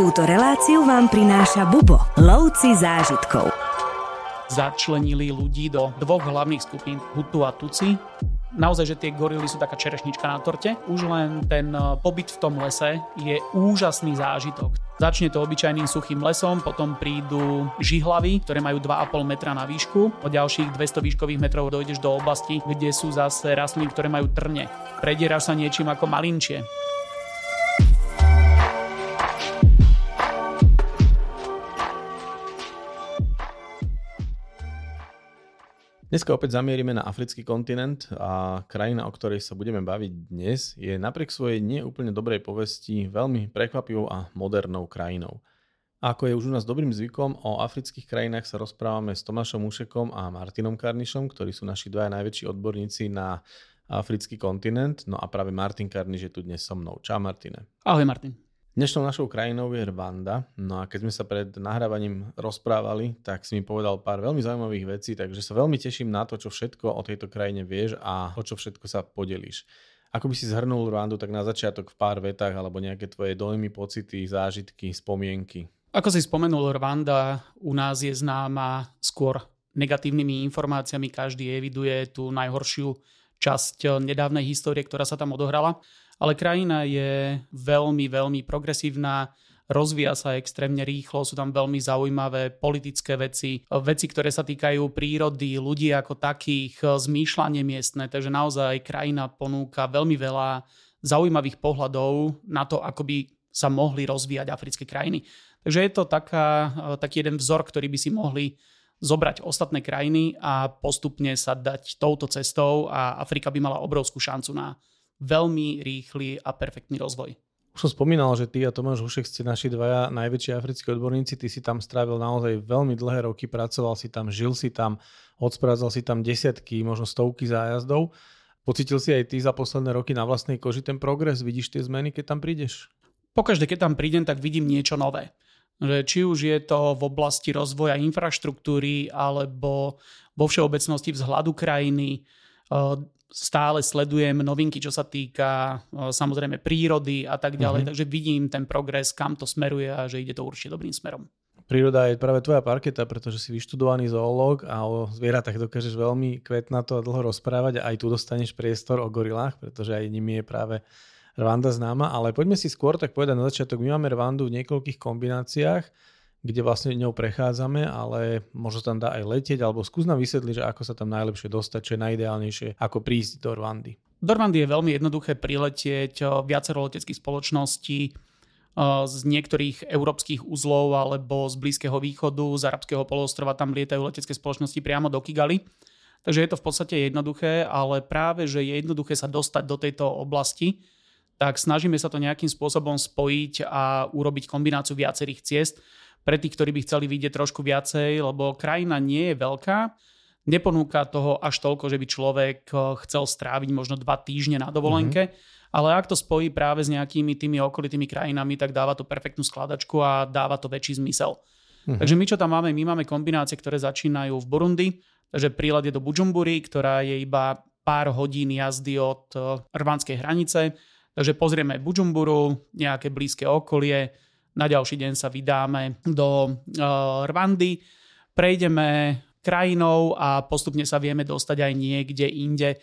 Túto reláciu vám prináša Bubo, lovci zážitkov. Začlenili ľudí do dvoch hlavných skupín, Hutu a Tuci. Naozaj, že tie gorily sú taká čerešnička na torte. Už len ten e, pobyt v tom lese je úžasný zážitok. Začne to obyčajným suchým lesom, potom prídu žihlavy, ktoré majú 2,5 metra na výšku. O ďalších 200 výškových metrov dojdeš do oblasti, kde sú zase rastliny, ktoré majú trne. Predieraš sa niečím ako malinčie. Dneska opäť zamierime na africký kontinent a krajina, o ktorej sa budeme baviť dnes, je napriek svojej neúplne dobrej povesti veľmi prekvapivou a modernou krajinou. Ako je už u nás dobrým zvykom, o afrických krajinách sa rozprávame s Tomášom Ušekom a Martinom Karnišom, ktorí sú naši dvaja najväčší odborníci na africký kontinent. No a práve Martin Karniš je tu dnes so mnou. Čau Martine. Ahoj Martin. Dnešnou našou krajinou je Rwanda. No a keď sme sa pred nahrávaním rozprávali, tak si mi povedal pár veľmi zaujímavých vecí, takže sa veľmi teším na to, čo všetko o tejto krajine vieš a o čo všetko sa podelíš. Ako by si zhrnul Rwandu tak na začiatok v pár vetách alebo nejaké tvoje dojmy, pocity, zážitky, spomienky? Ako si spomenul, Rwanda u nás je známa skôr negatívnymi informáciami. Každý eviduje tú najhoršiu časť nedávnej histórie, ktorá sa tam odohrala ale krajina je veľmi, veľmi progresívna, rozvíja sa extrémne rýchlo, sú tam veľmi zaujímavé politické veci, veci, ktoré sa týkajú prírody, ľudí ako takých, zmýšľanie miestne, takže naozaj krajina ponúka veľmi veľa zaujímavých pohľadov na to, ako by sa mohli rozvíjať africké krajiny. Takže je to taká, taký jeden vzor, ktorý by si mohli zobrať ostatné krajiny a postupne sa dať touto cestou a Afrika by mala obrovskú šancu na veľmi rýchly a perfektný rozvoj. Už som spomínal, že ty a Tomáš Hušek ste naši dvaja najväčší africkí odborníci. Ty si tam strávil naozaj veľmi dlhé roky, pracoval si tam, žil si tam, odsprevádzal si tam desiatky, možno stovky zájazdov. Pocitil si aj ty za posledné roky na vlastnej koži ten progres? Vidíš tie zmeny, keď tam prídeš? Pokaždé, keď tam prídem, tak vidím niečo nové. Že či už je to v oblasti rozvoja infraštruktúry alebo vo všeobecnosti vzhľadu krajiny, stále sledujem novinky, čo sa týka samozrejme prírody a tak ďalej, mm-hmm. takže vidím ten progres, kam to smeruje a že ide to určite dobrým smerom. Príroda je práve tvoja parketa, pretože si vyštudovaný zoológ a o zvieratách dokážeš veľmi kvetnato a dlho rozprávať a aj tu dostaneš priestor o gorilách, pretože aj nimi je práve Rwanda známa. Ale poďme si skôr tak povedať na začiatok. My máme Rwandu v niekoľkých kombináciách kde vlastne ňou prechádzame, ale možno tam dá aj letieť, alebo skús nám vysvetliť, že ako sa tam najlepšie dostať, čo je najideálnejšie, ako prísť do Rwandy. Do Rwandy je veľmi jednoduché priletieť viacero leteckých spoločností z niektorých európskych uzlov alebo z Blízkeho východu, z arabského polostrova tam lietajú letecké spoločnosti priamo do Kigali. Takže je to v podstate jednoduché, ale práve, že je jednoduché sa dostať do tejto oblasti, tak snažíme sa to nejakým spôsobom spojiť a urobiť kombináciu viacerých ciest pre tých, ktorí by chceli vidieť trošku viacej, lebo krajina nie je veľká, neponúka toho až toľko, že by človek eh, chcel stráviť možno dva týždne na dovolenke, mm-hmm. ale ak to spojí práve s nejakými tými okolitými krajinami, tak dáva to perfektnú skladačku a dáva to väčší zmysel. Mm-hmm. Takže my čo tam máme? My máme kombinácie, ktoré začínajú v Burundi, takže prílad je do Bujumburi, ktorá je iba pár hodín jazdy od eh, rvanskej hranice. Takže pozrieme Bujumburu, nejaké blízke okolie, na ďalší deň sa vydáme do uh, Rwandy, prejdeme krajinou a postupne sa vieme dostať aj niekde inde.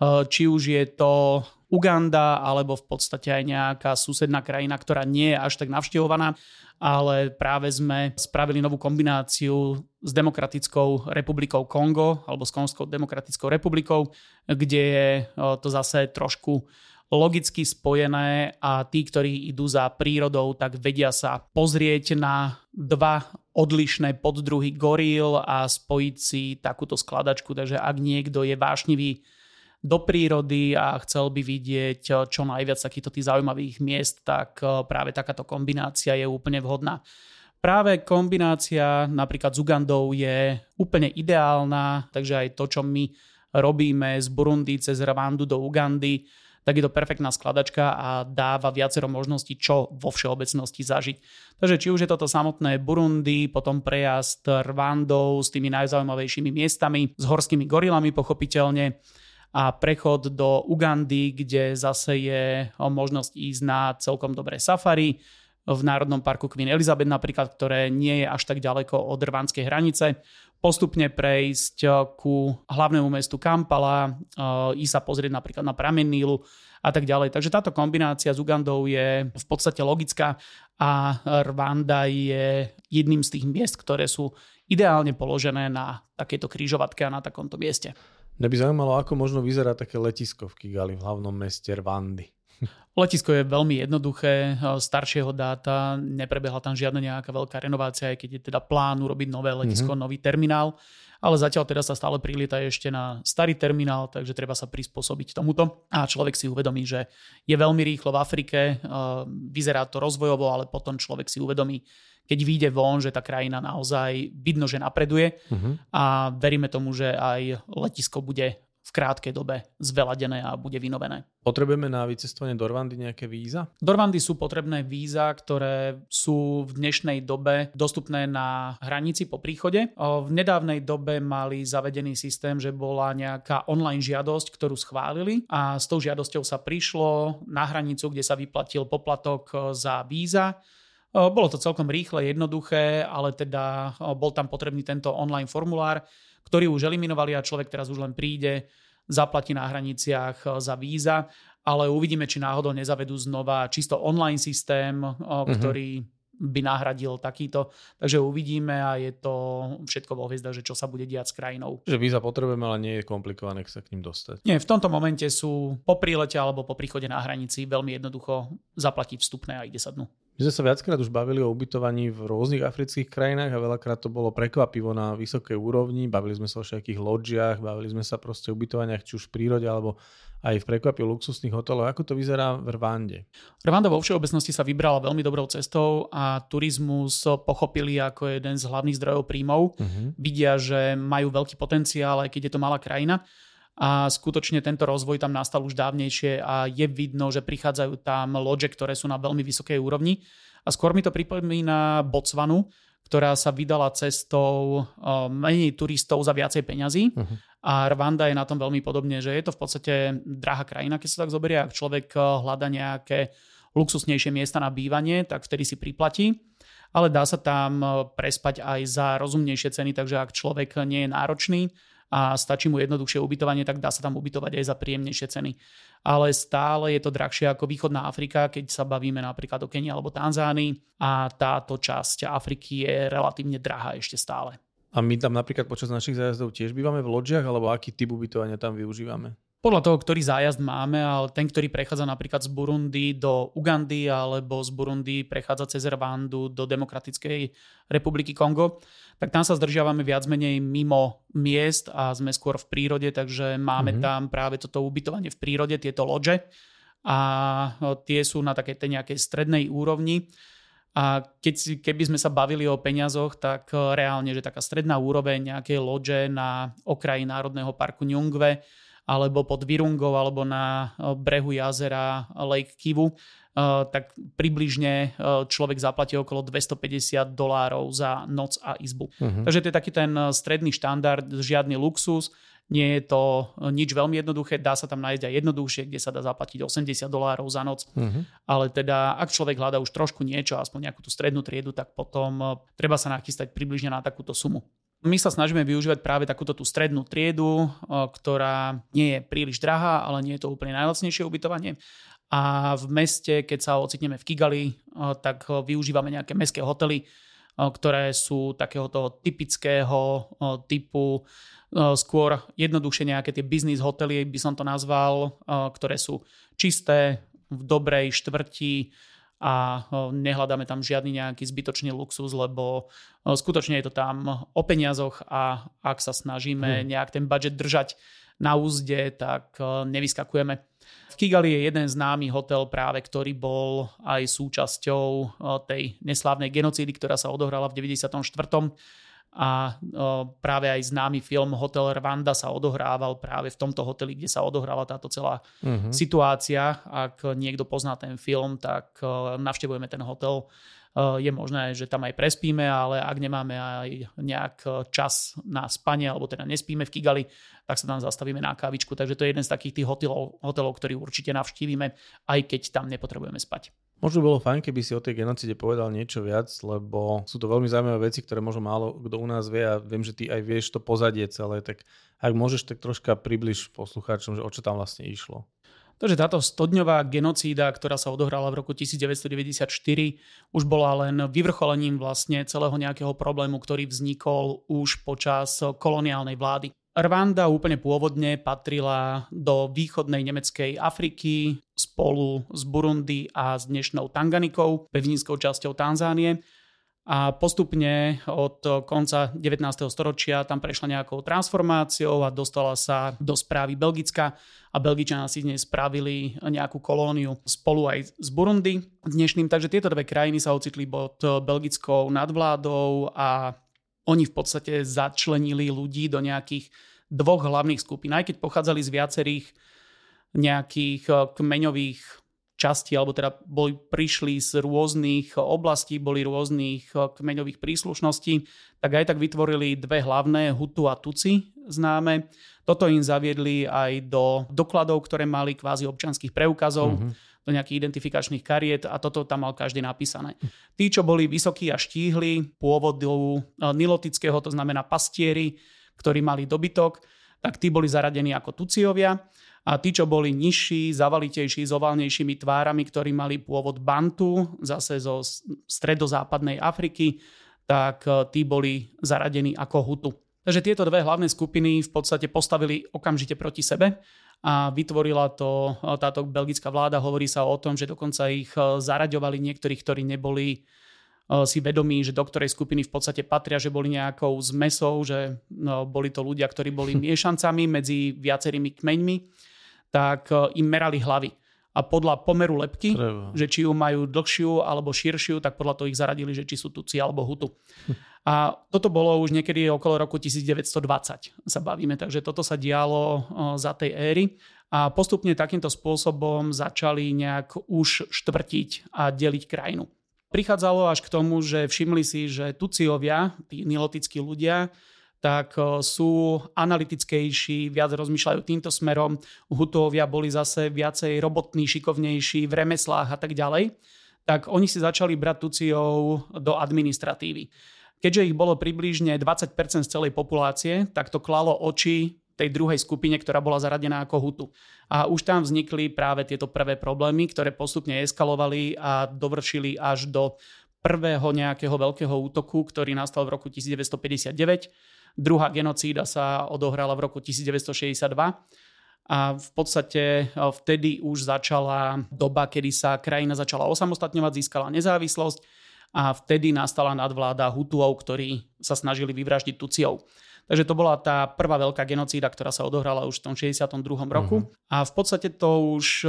Uh, či už je to Uganda, alebo v podstate aj nejaká susedná krajina, ktorá nie je až tak navštevovaná, ale práve sme spravili novú kombináciu s Demokratickou republikou Kongo alebo s Konskou demokratickou republikou, kde je to zase trošku logicky spojené a tí, ktorí idú za prírodou, tak vedia sa pozrieť na dva odlišné poddruhy goril a spojiť si takúto skladačku. Takže ak niekto je vášnivý do prírody a chcel by vidieť čo najviac takýchto tých zaujímavých miest, tak eh, práve takáto kombinácia je úplne vhodná. Práve kombinácia napríklad s Ugandou je úplne ideálna, takže aj to, čo my robíme z Burundi cez Rwandu do Ugandy, tak je to perfektná skladačka a dáva viacero možností, čo vo všeobecnosti zažiť. Takže či už je toto samotné Burundi, potom prejazd Rwandou s tými najzaujímavejšími miestami, s horskými gorilami pochopiteľne, a prechod do Ugandy, kde zase je možnosť ísť na celkom dobré safari, v Národnom parku Queen Elizabeth napríklad, ktoré nie je až tak ďaleko od rvánskej hranice. Postupne prejsť ku hlavnému mestu Kampala, ísť sa pozrieť napríklad na pramen Nílu a tak ďalej. Takže táto kombinácia s Ugandou je v podstate logická a Rwanda je jedným z tých miest, ktoré sú ideálne položené na takejto krížovatke a na takomto mieste. Mňa by zaujímalo, ako možno vyzerá také letisko v Kigali, v hlavnom meste Rwandy. Letisko je veľmi jednoduché, staršieho dáta, neprebehla tam žiadna nejaká veľká renovácia, aj keď je teda plán urobiť nové letisko, mm-hmm. nový terminál ale zatiaľ teda sa stále prilíta ešte na starý terminál, takže treba sa prispôsobiť tomuto a človek si uvedomí, že je veľmi rýchlo v Afrike, vyzerá to rozvojovo, ale potom človek si uvedomí, keď vyjde von, že tá krajina naozaj vidno, že napreduje uh-huh. a veríme tomu, že aj letisko bude v krátkej dobe zveladené a bude vynovené. Potrebujeme na vycestovanie do Rwandy nejaké víza? Do Rwandy sú potrebné víza, ktoré sú v dnešnej dobe dostupné na hranici po príchode. V nedávnej dobe mali zavedený systém, že bola nejaká online žiadosť, ktorú schválili a s tou žiadosťou sa prišlo na hranicu, kde sa vyplatil poplatok za víza. Bolo to celkom rýchle, jednoduché, ale teda bol tam potrebný tento online formulár, ktorý už eliminovali a človek teraz už len príde, zaplatí na hraniciach eh, za víza, ale uvidíme, či náhodou nezavedú znova čisto online systém, mm-hmm. ktorý by nahradil takýto. Takže uvidíme a je to všetko vo hviezdach, že čo sa bude diať s krajinou. Že víza potrebujeme, ale nie je komplikované sa k ním dostať. Nie, v tomto momente sú po prílete alebo po príchode na hranici veľmi jednoducho zaplatiť vstupné a ide sa dnu. My sme sa viackrát už bavili o ubytovaní v rôznych afrických krajinách a veľakrát to bolo prekvapivo na vysokej úrovni. Bavili sme sa o všetkých lodžiach, bavili sme sa proste o ubytovaniach či už v prírode alebo aj v prekvapivo luxusných hoteloch. Ako to vyzerá v Rwande? Rwanda vo všeobecnosti sa vybrala veľmi dobrou cestou a turizmus pochopili ako jeden z hlavných zdrojov príjmov. Uh-huh. Vidia, že majú veľký potenciál, aj keď je to malá krajina a skutočne tento rozvoj tam nastal už dávnejšie a je vidno, že prichádzajú tam loďe, ktoré sú na veľmi vysokej úrovni. A skôr mi to pripomína Botswanu, ktorá sa vydala cestou menej turistov za viacej peňazí. Uh-huh. A Rwanda je na tom veľmi podobne, že je to v podstate drahá krajina, keď sa tak zoberie, ak človek hľada nejaké luxusnejšie miesta na bývanie, tak vtedy si priplatí. Ale dá sa tam prespať aj za rozumnejšie ceny, takže ak človek nie je náročný, a stačí mu jednoduchšie ubytovanie, tak dá sa tam ubytovať aj za príjemnejšie ceny. Ale stále je to drahšie ako východná Afrika, keď sa bavíme napríklad o Kenii alebo Tanzánii a táto časť Afriky je relatívne drahá ešte stále. A my tam napríklad počas našich zájazdov tiež bývame v loďiach, alebo aký typ ubytovania tam využívame? Podľa toho, ktorý zájazd máme, ale ten, ktorý prechádza napríklad z Burundi do Ugandy alebo z Burundi prechádza cez Rwandu do Demokratickej republiky Kongo, tak tam sa zdržiavame viac menej mimo miest a sme skôr v prírode, takže máme mm-hmm. tam práve toto ubytovanie v prírode, tieto lože a tie sú na takej nejakej strednej úrovni. A keď, keby sme sa bavili o peniazoch, tak reálne, že taká stredná úroveň nejakej lože na okraji Národného parku Nyungve alebo pod Virungou alebo na brehu jazera Lake Kivu, tak približne človek zaplatí okolo 250 dolárov za noc a izbu. Uh-huh. Takže to je taký ten stredný štandard, žiadny luxus, nie je to nič veľmi jednoduché, dá sa tam nájsť aj jednoduchšie, kde sa dá zaplatiť 80 dolárov za noc. Uh-huh. Ale teda, ak človek hľadá už trošku niečo, aspoň nejakú tú strednú triedu, tak potom treba sa nachystať približne na takúto sumu. My sa snažíme využívať práve takúto tú strednú triedu, ktorá nie je príliš drahá, ale nie je to úplne najlacnejšie ubytovanie. A v meste, keď sa ocitneme v Kigali, tak využívame nejaké mestské hotely, ktoré sú takéhoto typického typu, skôr jednoduchšie nejaké tie business hotely, by som to nazval, ktoré sú čisté, v dobrej štvrti, a nehľadáme tam žiadny nejaký zbytočný luxus, lebo skutočne je to tam o peniazoch a ak sa snažíme hmm. nejak ten budget držať na úzde, tak nevyskakujeme. V Kigali je jeden známy hotel práve, ktorý bol aj súčasťou tej neslávnej genocídy, ktorá sa odohrala v 94 a práve aj známy film Hotel Rwanda sa odohrával práve v tomto hoteli, kde sa odohrala táto celá uh-huh. situácia. Ak niekto pozná ten film, tak navštevujeme ten hotel. Je možné, že tam aj prespíme, ale ak nemáme aj nejak čas na spanie, alebo teda nespíme v Kigali, tak sa tam zastavíme na kávičku. Takže to je jeden z takých tých hotelov, hotelov ktorý určite navštívime, aj keď tam nepotrebujeme spať. Možno bolo fajn, keby si o tej genocide povedal niečo viac, lebo sú to veľmi zaujímavé veci, ktoré možno málo kto u nás vie a viem, že ty aj vieš to pozadie celé, tak ak môžeš, tak troška približ poslucháčom, že o čo tam vlastne išlo. Takže táto stodňová genocída, ktorá sa odohrala v roku 1994, už bola len vyvrcholením vlastne celého nejakého problému, ktorý vznikol už počas koloniálnej vlády. Rwanda úplne pôvodne patrila do východnej nemeckej Afriky spolu s Burundi a s dnešnou Tanganikou, pevninskou časťou Tanzánie. A postupne od konca 19. storočia tam prešla nejakou transformáciou a dostala sa do správy Belgicka a Belgičania si dnes spravili nejakú kolóniu spolu aj s Burundi dnešným. Takže tieto dve krajiny sa ocitli pod belgickou nadvládou a oni v podstate začlenili ľudí do nejakých dvoch hlavných skupín. Aj keď pochádzali z viacerých nejakých eh, kmeňových častí, alebo teda boli, prišli z rôznych oblastí, boli rôznych eh, kmeňových príslušností, tak aj tak vytvorili dve hlavné, Hutu a Tuci známe. Toto im zaviedli aj do dokladov, ktoré mali kvázi občanských preukazov. Mm-hmm do nejakých identifikačných kariet a toto tam mal každý napísané. Tí, čo boli vysokí a štíhli pôvodu e, nilotického, to znamená pastieri, ktorí mali dobytok, tak tí boli zaradení ako tuciovia a tí, čo boli nižší, zavalitejší, s ovalnejšími tvárami, ktorí mali pôvod Bantu, zase zo stredozápadnej Afriky, tak e, tí boli zaradení ako Hutu. Takže tieto dve hlavné skupiny v podstate postavili okamžite proti sebe a vytvorila to táto belgická vláda. Hovorí sa o tom, že dokonca ich e, zaraďovali niektorých, ktorí neboli e, si vedomí, že do ktorej skupiny v podstate patria, že boli nejakou zmesou, že no, boli to ľudia, ktorí boli miešancami medzi viacerými kmeňmi, tak e, im merali hlavy. A podľa pomeru lepky, Treba. že či ju majú dlhšiu alebo širšiu, tak podľa toho ich zaradili, že či sú tuci alebo hutu. A toto bolo už niekedy okolo roku 1920 sa bavíme, takže toto sa dialo za tej éry a postupne takýmto spôsobom začali nejak už štvrtiť a deliť krajinu. Prichádzalo až k tomu, že všimli si, že Tuciovia, tí nilotickí ľudia, tak sú analytickejší, viac rozmýšľajú týmto smerom. Hutovia boli zase viacej robotní, šikovnejší v remeslách a tak ďalej. Tak oni si začali brať Tuciov do administratívy. Keďže ich bolo približne 20% z celej populácie, tak to klalo oči tej druhej skupine, ktorá bola zaradená ako Hutu. A už tam vznikli práve tieto prvé problémy, ktoré postupne eskalovali a dovršili až do prvého nejakého veľkého útoku, ktorý nastal v roku 1959. Druhá genocída sa odohrala v roku 1962 a v podstate vtedy už začala doba, kedy sa krajina začala osamostatňovať, získala nezávislosť a vtedy nastala nadvláda Hutuov, ktorí sa snažili vyvraždiť Tuciov. Takže to bola tá prvá veľká genocída, ktorá sa odohrala už v tom 62. roku. Uh-huh. A v podstate to už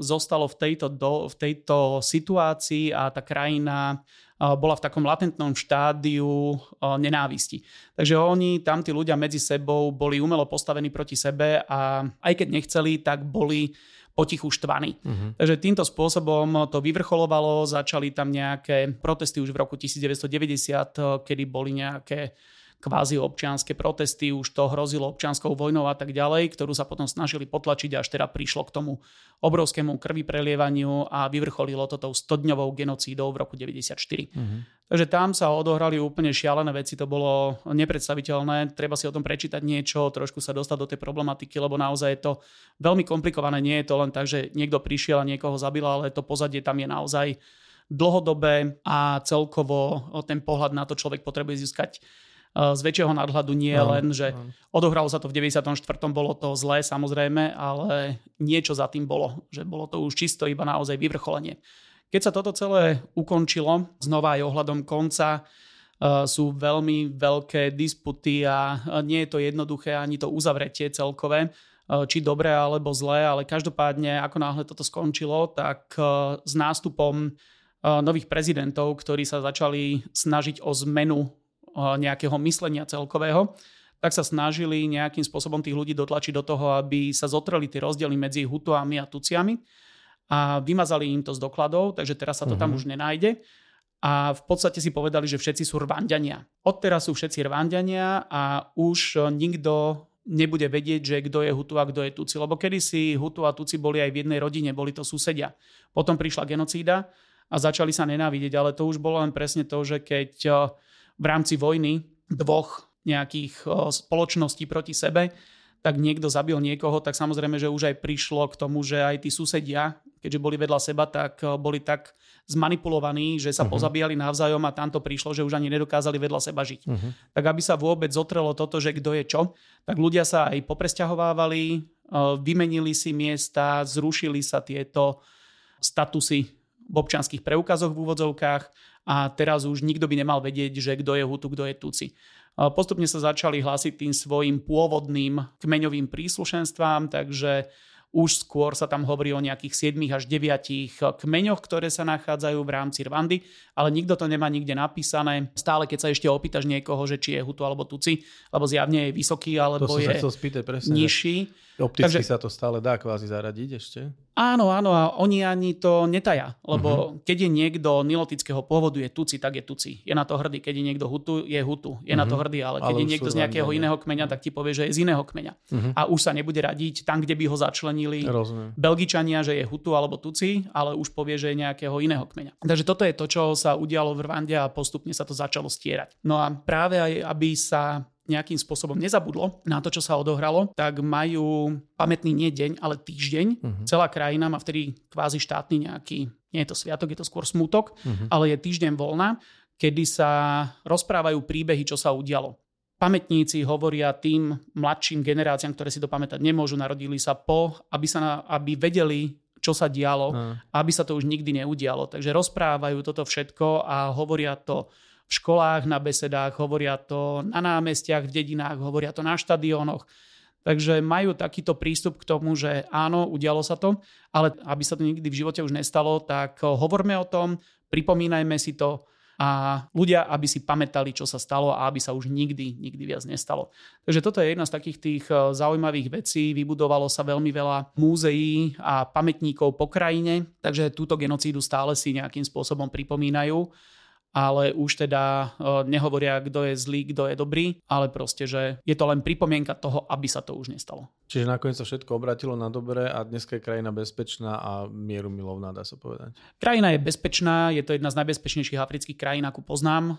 zostalo v tejto, do, v tejto situácii a tá krajina bola v takom latentnom štádiu nenávisti. Takže oni, tam tí ľudia medzi sebou boli umelo postavení proti sebe a aj keď nechceli, tak boli potichu štvaní. Uh-huh. Takže týmto spôsobom to vyvrcholovalo, začali tam nejaké protesty už v roku 1990, kedy boli nejaké kvázi občianské protesty, už to hrozilo občianskou vojnou a tak ďalej, ktorú sa potom snažili potlačiť, až teda prišlo k tomu obrovskému krvi prelievaniu a vyvrcholilo to tou 100-dňovou genocídou v roku 94. Mm-hmm. Takže tam sa odohrali úplne šialené veci, to bolo nepredstaviteľné, treba si o tom prečítať niečo, trošku sa dostať do tej problematiky, lebo naozaj je to veľmi komplikované, nie je to len tak, že niekto prišiel a niekoho zabil, ale to pozadie tam je naozaj dlhodobé a celkovo ten pohľad na to človek potrebuje získať z väčšieho nadhľadu nie no, len, že no. odohralo sa to v 94. bolo to zlé samozrejme, ale niečo za tým bolo, že bolo to už čisto iba naozaj vyvrcholenie. Keď sa toto celé ukončilo, znova aj ohľadom konca, sú veľmi veľké disputy a nie je to jednoduché ani to uzavretie celkové, či dobré alebo zlé, ale každopádne ako náhle toto skončilo, tak s nástupom nových prezidentov, ktorí sa začali snažiť o zmenu nejakého myslenia celkového, tak sa snažili nejakým spôsobom tých ľudí dotlačiť do toho, aby sa zotreli tie rozdiely medzi Hutuami a Tuciami a vymazali im to z dokladov, takže teraz sa to uh-huh. tam mhm. už nenájde. A v podstate si povedali, že všetci sú rvandania. Odteraz sú všetci rvandania a už nikto nebude vedieť, že kto je Hutu a kto je Tuci. Lebo kedysi Hutu a Tuci boli aj v jednej rodine, boli to susedia. Potom prišla genocída a začali sa nenávidieť, ale to už bolo len presne to, že keď v rámci vojny dvoch nejakých spoločností proti sebe, tak niekto zabil niekoho, tak samozrejme, že už aj prišlo k tomu, že aj tí susedia, keďže boli vedľa seba, tak boli tak zmanipulovaní, že sa uh-huh. pozabíjali navzájom a tam to prišlo, že už ani nedokázali vedľa seba žiť. Uh-huh. Tak aby sa vôbec zotrelo toto, že kto je čo, tak ľudia sa aj popresťahovávali, vymenili si miesta, zrušili sa tieto statusy v občanských preukazoch v úvodzovkách a teraz už nikto by nemal vedieť, že kto je Hutu, kto je Tuci. Postupne sa začali hlásiť tým svojim pôvodným kmeňovým príslušenstvám, takže už skôr sa tam hovorí o nejakých 7 až 9 kmeňoch, ktoré sa nachádzajú v rámci Rwandy, ale nikto to nemá nikde napísané. Stále, keď sa ešte opýtaš niekoho, že či je Hutu alebo Tuci, lebo zjavne je vysoký alebo to je spýtať, presne, nižší. Opticky Takže, sa to stále dá kvázi zaradiť ešte? Áno, áno, a oni ani to netaja, lebo uh-huh. keď je niekto nilotického pôvodu, je tuci, tak je tuci. Je na to hrdý. Keď je niekto hutu, je hutu. Je uh-huh. na to mhm. hrdý, ale keď ale je niekto z nejakého iného kmeňa, tak ti povie, že je z iného kmeňa. Uh-huh. A už sa nebude radiť tam, kde by ho začlenili Rozumiem. Belgičania, že je hutu alebo tuci, ale už povie, že je nejakého iného kmeňa. Takže toto je to, čo sa udialo v Rwande a postupne sa to začalo stierať. No a práve aj, aby sa nejakým spôsobom nezabudlo na to, čo sa odohralo, tak majú pamätný nie deň, ale týždeň. Uh-huh. Celá krajina má vtedy kvázi štátny nejaký, nie je to sviatok, je to skôr smutok, uh-huh. ale je týždeň voľna, kedy sa rozprávajú príbehy, čo sa udialo. Pamätníci hovoria tým mladším generáciám, ktoré si to pamätať nemôžu, narodili sa po, aby, sa, aby vedeli, čo sa dialo, uh. aby sa to už nikdy neudialo. Takže rozprávajú toto všetko a hovoria to v školách, na besedách, hovoria to na námestiach, v dedinách, hovoria to na štadiónoch. Takže majú takýto prístup k tomu, že áno, udialo sa to, ale aby sa to nikdy v živote už nestalo, tak hovorme o tom, pripomínajme si to a ľudia, aby si pamätali, čo sa stalo a aby sa už nikdy, nikdy viac nestalo. Takže toto je jedna z takých tých eh, zaujímavých vecí. Vybudovalo sa veľmi veľa múzeí a pamätníkov po krajine, takže túto genocídu stále si nejakým spôsobom pripomínajú ale už teda nehovoria, kto je zlý, kto je dobrý, ale proste, že je to len pripomienka toho, aby sa to už nestalo. Čiže nakoniec sa všetko obratilo na dobre a dneska je krajina bezpečná a mieru milovná, dá sa povedať. Krajina je bezpečná, je to jedna z najbezpečnejších afrických krajín, akú poznám.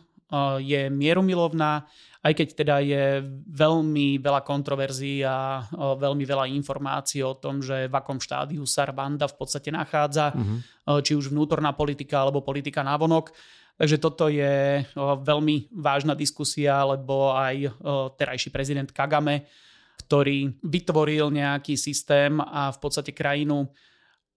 Je mierumilovná, aj keď teda je veľmi veľa kontroverzií a veľmi veľa informácií o tom, že v akom štádiu sa Rwanda v podstate nachádza, uh-huh. či už vnútorná politika alebo politika návonok. Takže toto je veľmi vážna diskusia, lebo aj terajší prezident Kagame, ktorý vytvoril nejaký systém a v podstate krajinu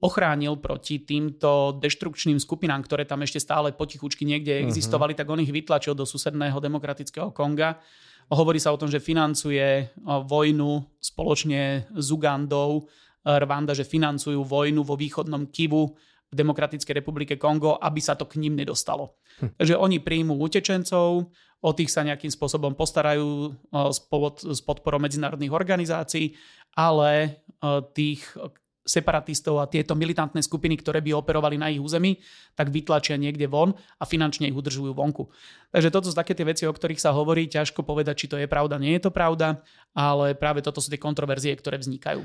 ochránil proti týmto deštrukčným skupinám, ktoré tam ešte stále potichučky niekde mhm. existovali, uh-huh. tak on ich vytlačil do susedného demokratického Konga. Hovorí sa o tom, že financuje vojnu spoločne s Ugandou, Rwanda, že financujú vojnu vo východnom Kivu v Demokratickej republike Kongo, aby sa to k ním nedostalo. Hm. Takže oni príjmú utečencov, o tých sa nejakým spôsobom postarajú s podporou medzinárodných organizácií, ale tých separatistov a tieto militantné skupiny, ktoré by operovali na ich území, tak vytlačia niekde von a finančne ich udržujú vonku. Takže toto sú také tie veci, o ktorých sa hovorí, ťažko povedať, či to je pravda, nie je to pravda, ale práve toto sú tie kontroverzie, ktoré vznikajú.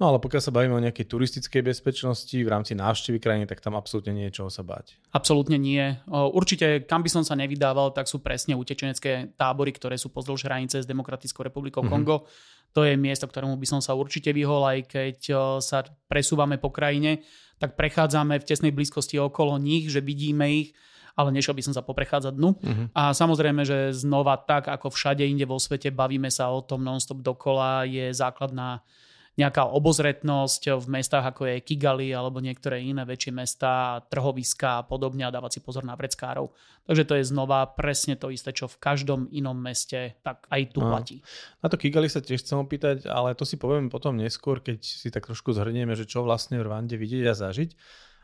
No ale pokiaľ sa bavíme o nejakej turistickej bezpečnosti v rámci návštevy krajiny, tak tam absolútne nie je čoho sa bať. Absolútne nie. Určite, kam by som sa nevydával, tak sú presne utečenecké tábory, ktoré sú pozdĺž hranice s Demokratickou republikou mm-hmm. Kongo. To je miesto, ktorému by som sa určite vyhol, aj keď sa presúvame po krajine, tak prechádzame v tesnej blízkosti okolo nich, že vidíme ich, ale nešiel by som sa poprechádzať dnu. Uh-huh. A samozrejme, že znova tak, ako všade inde vo svete, bavíme sa o tom non-stop dokola, je základná nejaká obozretnosť v mestách ako je Kigali alebo niektoré iné väčšie mesta, trhoviska a podobne a dávať si pozor na vreckárov. Takže to je znova presne to isté, čo v každom inom meste, tak aj tu platí. Na to Kigali sa tiež chcem opýtať, ale to si povieme potom neskôr, keď si tak trošku zhrnieme, že čo vlastne v Rwande vidieť a zažiť.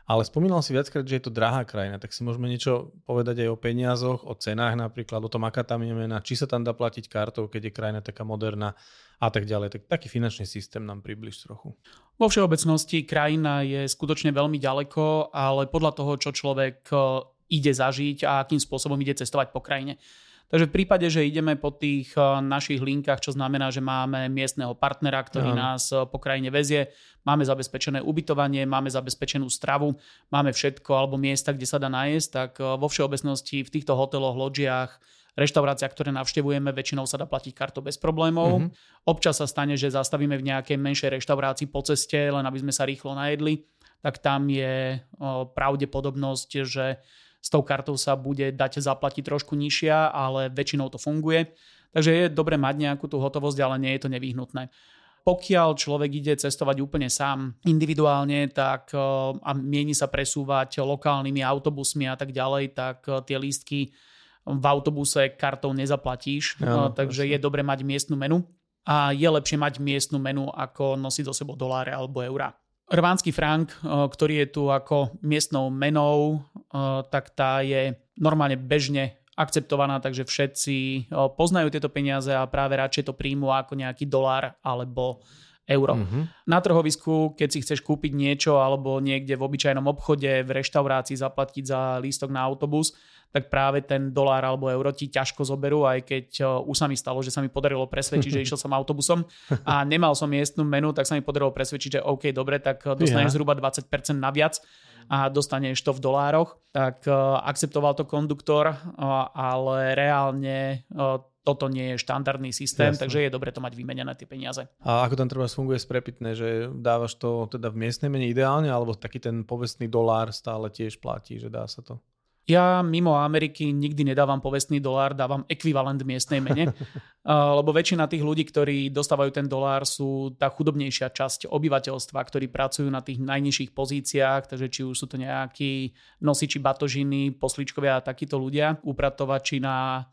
Ale spomínal si viackrát, že je to drahá krajina, tak si môžeme niečo povedať aj o peniazoch, o cenách napríklad, o tom, aká tam je mena, či sa tam dá platiť kartou, keď je krajina taká moderná a tak ďalej. Tak taký finančný systém nám približ trochu. Vo všeobecnosti krajina je skutočne veľmi ďaleko, ale podľa toho, čo človek e, ide zažiť a akým spôsobom ide cestovať po krajine. Takže v prípade, že ideme po tých eh, našich linkách, čo znamená, že máme miestneho partnera, ktorý no. nás eh, po krajine vezie, máme zabezpečené ubytovanie, máme zabezpečenú stravu, máme všetko alebo miesta, kde sa dá nájsť, tak eh, vo všeobecnosti v týchto hoteloch, loďiach, reštauráciách, ktoré navštevujeme, väčšinou sa dá platiť kartou bez problémov. Mm-hmm. Občas sa stane, že zastavíme v nejakej menšej reštaurácii po ceste, len aby sme sa rýchlo najedli, tak tam je pravdepodobnosť, že s tou kartou sa bude dať zaplatiť trošku nižšia, ale väčšinou to funguje. Takže je dobre mať nejakú tú hotovosť, ale nie je to nevyhnutné. Pokiaľ človek ide cestovať úplne sám, individuálne, tak eh, a mieni sa presúvať lokálnymi autobusmi a tak ďalej, tak eh, tie lístky v autobuse kartou nezaplatíš, ja, takže je dobre mať miestnu menu a je lepšie mať miestnu menu ako nosiť do sebou doláre alebo eurá. Rvánsky frank, eh, ktorý je tu ako miestnou menou, eh, tak tá je normálne bežne akceptovaná, takže všetci eh, poznajú tieto peniaze a práve radšej to príjmu ako nejaký dolár alebo euro. Mm-hmm. Na trhovisku, keď si chceš kúpiť niečo alebo niekde v obyčajnom obchode, v reštaurácii zaplatiť za lístok na autobus, tak práve ten dolár alebo euro ti ťažko zoberú, aj keď už sa mi stalo, že sa mi podarilo presvedčiť, že išiel som autobusom a nemal som miestnu menu, tak sa mi podarilo presvedčiť, že OK, dobre, tak dostaneš ja. zhruba 20% naviac a dostaneš to v dolároch. Tak akceptoval to konduktor, ale reálne toto nie je štandardný systém, Jasne. takže je dobre to mať vymenené tie peniaze. A ako tam treba funguje sprepitné, že dávaš to teda v miestnej mene ideálne, alebo taký ten povestný dolár stále tiež platí, že dá sa to? Ja mimo Ameriky nikdy nedávam povestný dolár, dávam ekvivalent miestnej mene, lebo väčšina tých ľudí, ktorí dostávajú ten dolár, sú tá chudobnejšia časť obyvateľstva, ktorí pracujú na tých najnižších pozíciách, takže či už sú to nejakí nosiči batožiny, posličkovia a takíto ľudia, upratovači na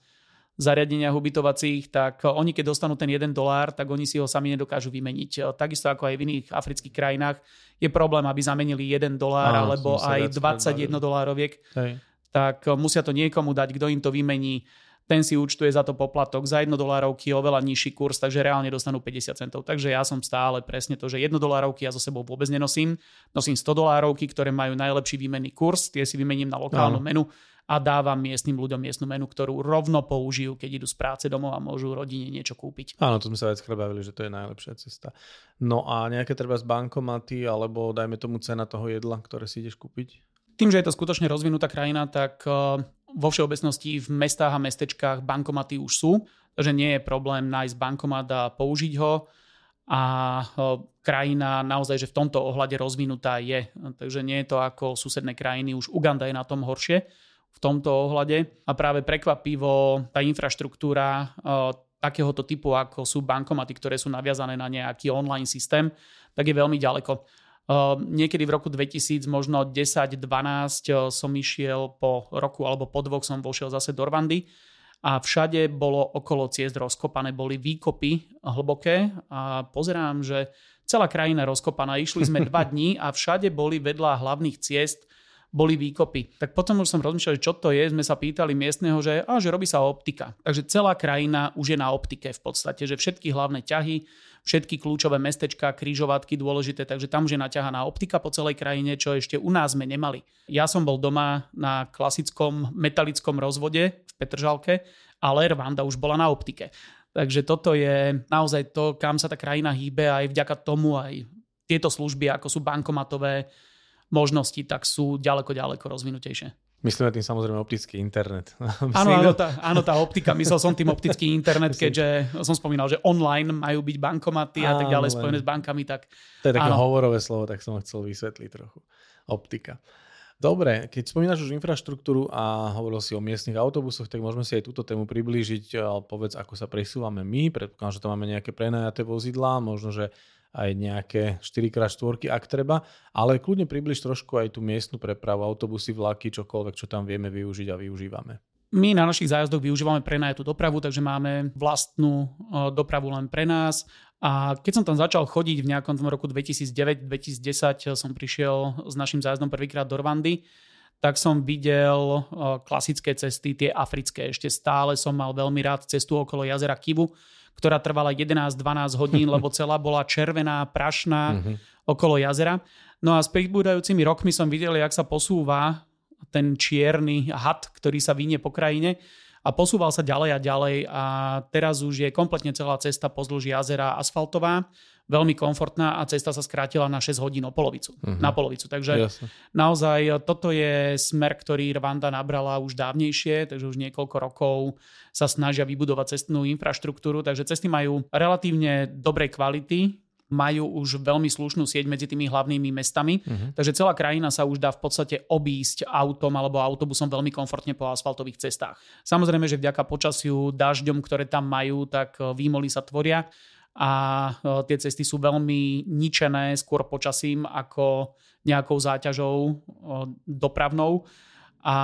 zariadeniach ubytovacích, tak oni keď dostanú ten jeden dolár, tak oni si ho sami nedokážu vymeniť. Takisto ako aj v iných afrických krajinách je problém, aby zamenili jeden dolár alebo aj 21 dolároviek. Hej tak eh, musia to niekomu dať, kto im to vymení. Ten si účtuje za to poplatok, za 1 dolárovky oveľa nižší kurz, takže reálne dostanú 50 centov. Takže ja som stále presne to, že 1 dolárovky ja so sebou vôbec nenosím. Nosím 100 dolárovky, ktoré majú najlepší výmenný kurz, tie si vymením na lokálnu Áno. menu a dávam miestnym ľuďom miestnu menu, ktorú rovno použijú, keď idú z práce domov a môžu rodine niečo kúpiť. Áno, to sme sa veckrát bavili, že to je najlepšia cesta. No a nejaké treba z bankomaty alebo dajme tomu cena toho jedla, ktoré si ideš kúpiť? Tým, že je to skutočne rozvinutá krajina, tak eh, vo všeobecnosti v mestách a mestečkách bankomaty už sú, takže nie je problém nájsť bankomat a použiť ho a eh, krajina naozaj, že v tomto ohľade rozvinutá je. Takže nie je to ako susedné krajiny, už Uganda je na tom horšie v tomto ohľade a práve prekvapivo tá infraštruktúra eh, takéhoto typu, ako sú bankomaty, ktoré sú naviazané na nejaký online systém, tak je veľmi ďaleko. Ehm, niekedy v roku 2000, možno 10-12 eh, som išiel po roku alebo po dvoch som vošiel zase do Rwandy a všade bolo okolo ciest rozkopané, boli výkopy hlboké a pozerám, že celá krajina rozkopaná. Išli sme dva dní a všade boli vedľa hlavných ciest boli výkopy. Tak potom už som rozmýšľal, čo to je, sme sa pýtali miestneho, že, a, že robí sa optika. Takže celá krajina už je na optike v podstate, že všetky hlavné ťahy všetky kľúčové mestečka, krížovatky dôležité, takže tam už je naťahaná optika po celej krajine, čo ešte u nás sme nemali. Ja som bol doma na klasickom metalickom rozvode v Petržalke, ale Rwanda už bola na optike. Takže toto je naozaj to, kam sa tá krajina hýbe aj vďaka tomu aj tieto služby, ako sú bankomatové možnosti, tak sú ďaleko, ďaleko rozvinutejšie. Myslíme tým samozrejme optický internet. Áno, áno, tá, áno, tá optika. Myslel som tým optický internet, keďže som spomínal, že online majú byť bankomaty a tak ďalej spojené s bankami. Tak, to je také áno. hovorové slovo, tak som ho chcel vysvetliť trochu. Optika. Dobre, keď spomínaš už infraštruktúru a hovoril si o miestnych autobusoch, tak môžeme si aj túto tému priblížiť. Povedz, ako sa presúvame my. Predpokladám, že to máme nejaké prenajaté vozidlá, možno, že aj nejaké 4x4, ak treba, ale kľudne približ trošku aj tú miestnu prepravu, autobusy, vlaky, čokoľvek, čo tam vieme využiť a využívame. My na našich zájazdoch využívame prenajatú dopravu, takže máme vlastnú dopravu len pre nás. A keď som tam začal chodiť v nejakom roku 2009-2010, som prišiel s našim zájazdom prvýkrát do Rwandy, tak som videl klasické cesty, tie africké. Ešte stále som mal veľmi rád cestu okolo jazera Kivu, ktorá trvala 11-12 hodín, lebo celá bola červená, prašná mm-hmm. okolo jazera. No a s pribúdajúcimi rokmi som videl, jak sa posúva ten čierny had, ktorý sa vynie po krajine a posúval sa ďalej a ďalej a teraz už je kompletne celá cesta pozdĺž jazera asfaltová, veľmi komfortná a cesta sa skrátila na 6 hodín o polovicu. Uh-huh. Na polovicu. Takže Jasne. naozaj toto je smer, ktorý Rwanda nabrala už dávnejšie, takže už niekoľko rokov sa snažia vybudovať cestnú infraštruktúru, takže cesty majú relatívne dobrej kvality, majú už veľmi slušnú sieť medzi tými hlavnými mestami, uh-huh. takže celá krajina sa už dá v podstate obísť autom alebo autobusom veľmi komfortne po asfaltových cestách. Samozrejme, že vďaka počasiu, dažďom, ktoré tam majú, tak e, výmoly sa tvoria a e, tie cesty sú veľmi ničené skôr počasím ako nejakou záťažou e, dopravnou a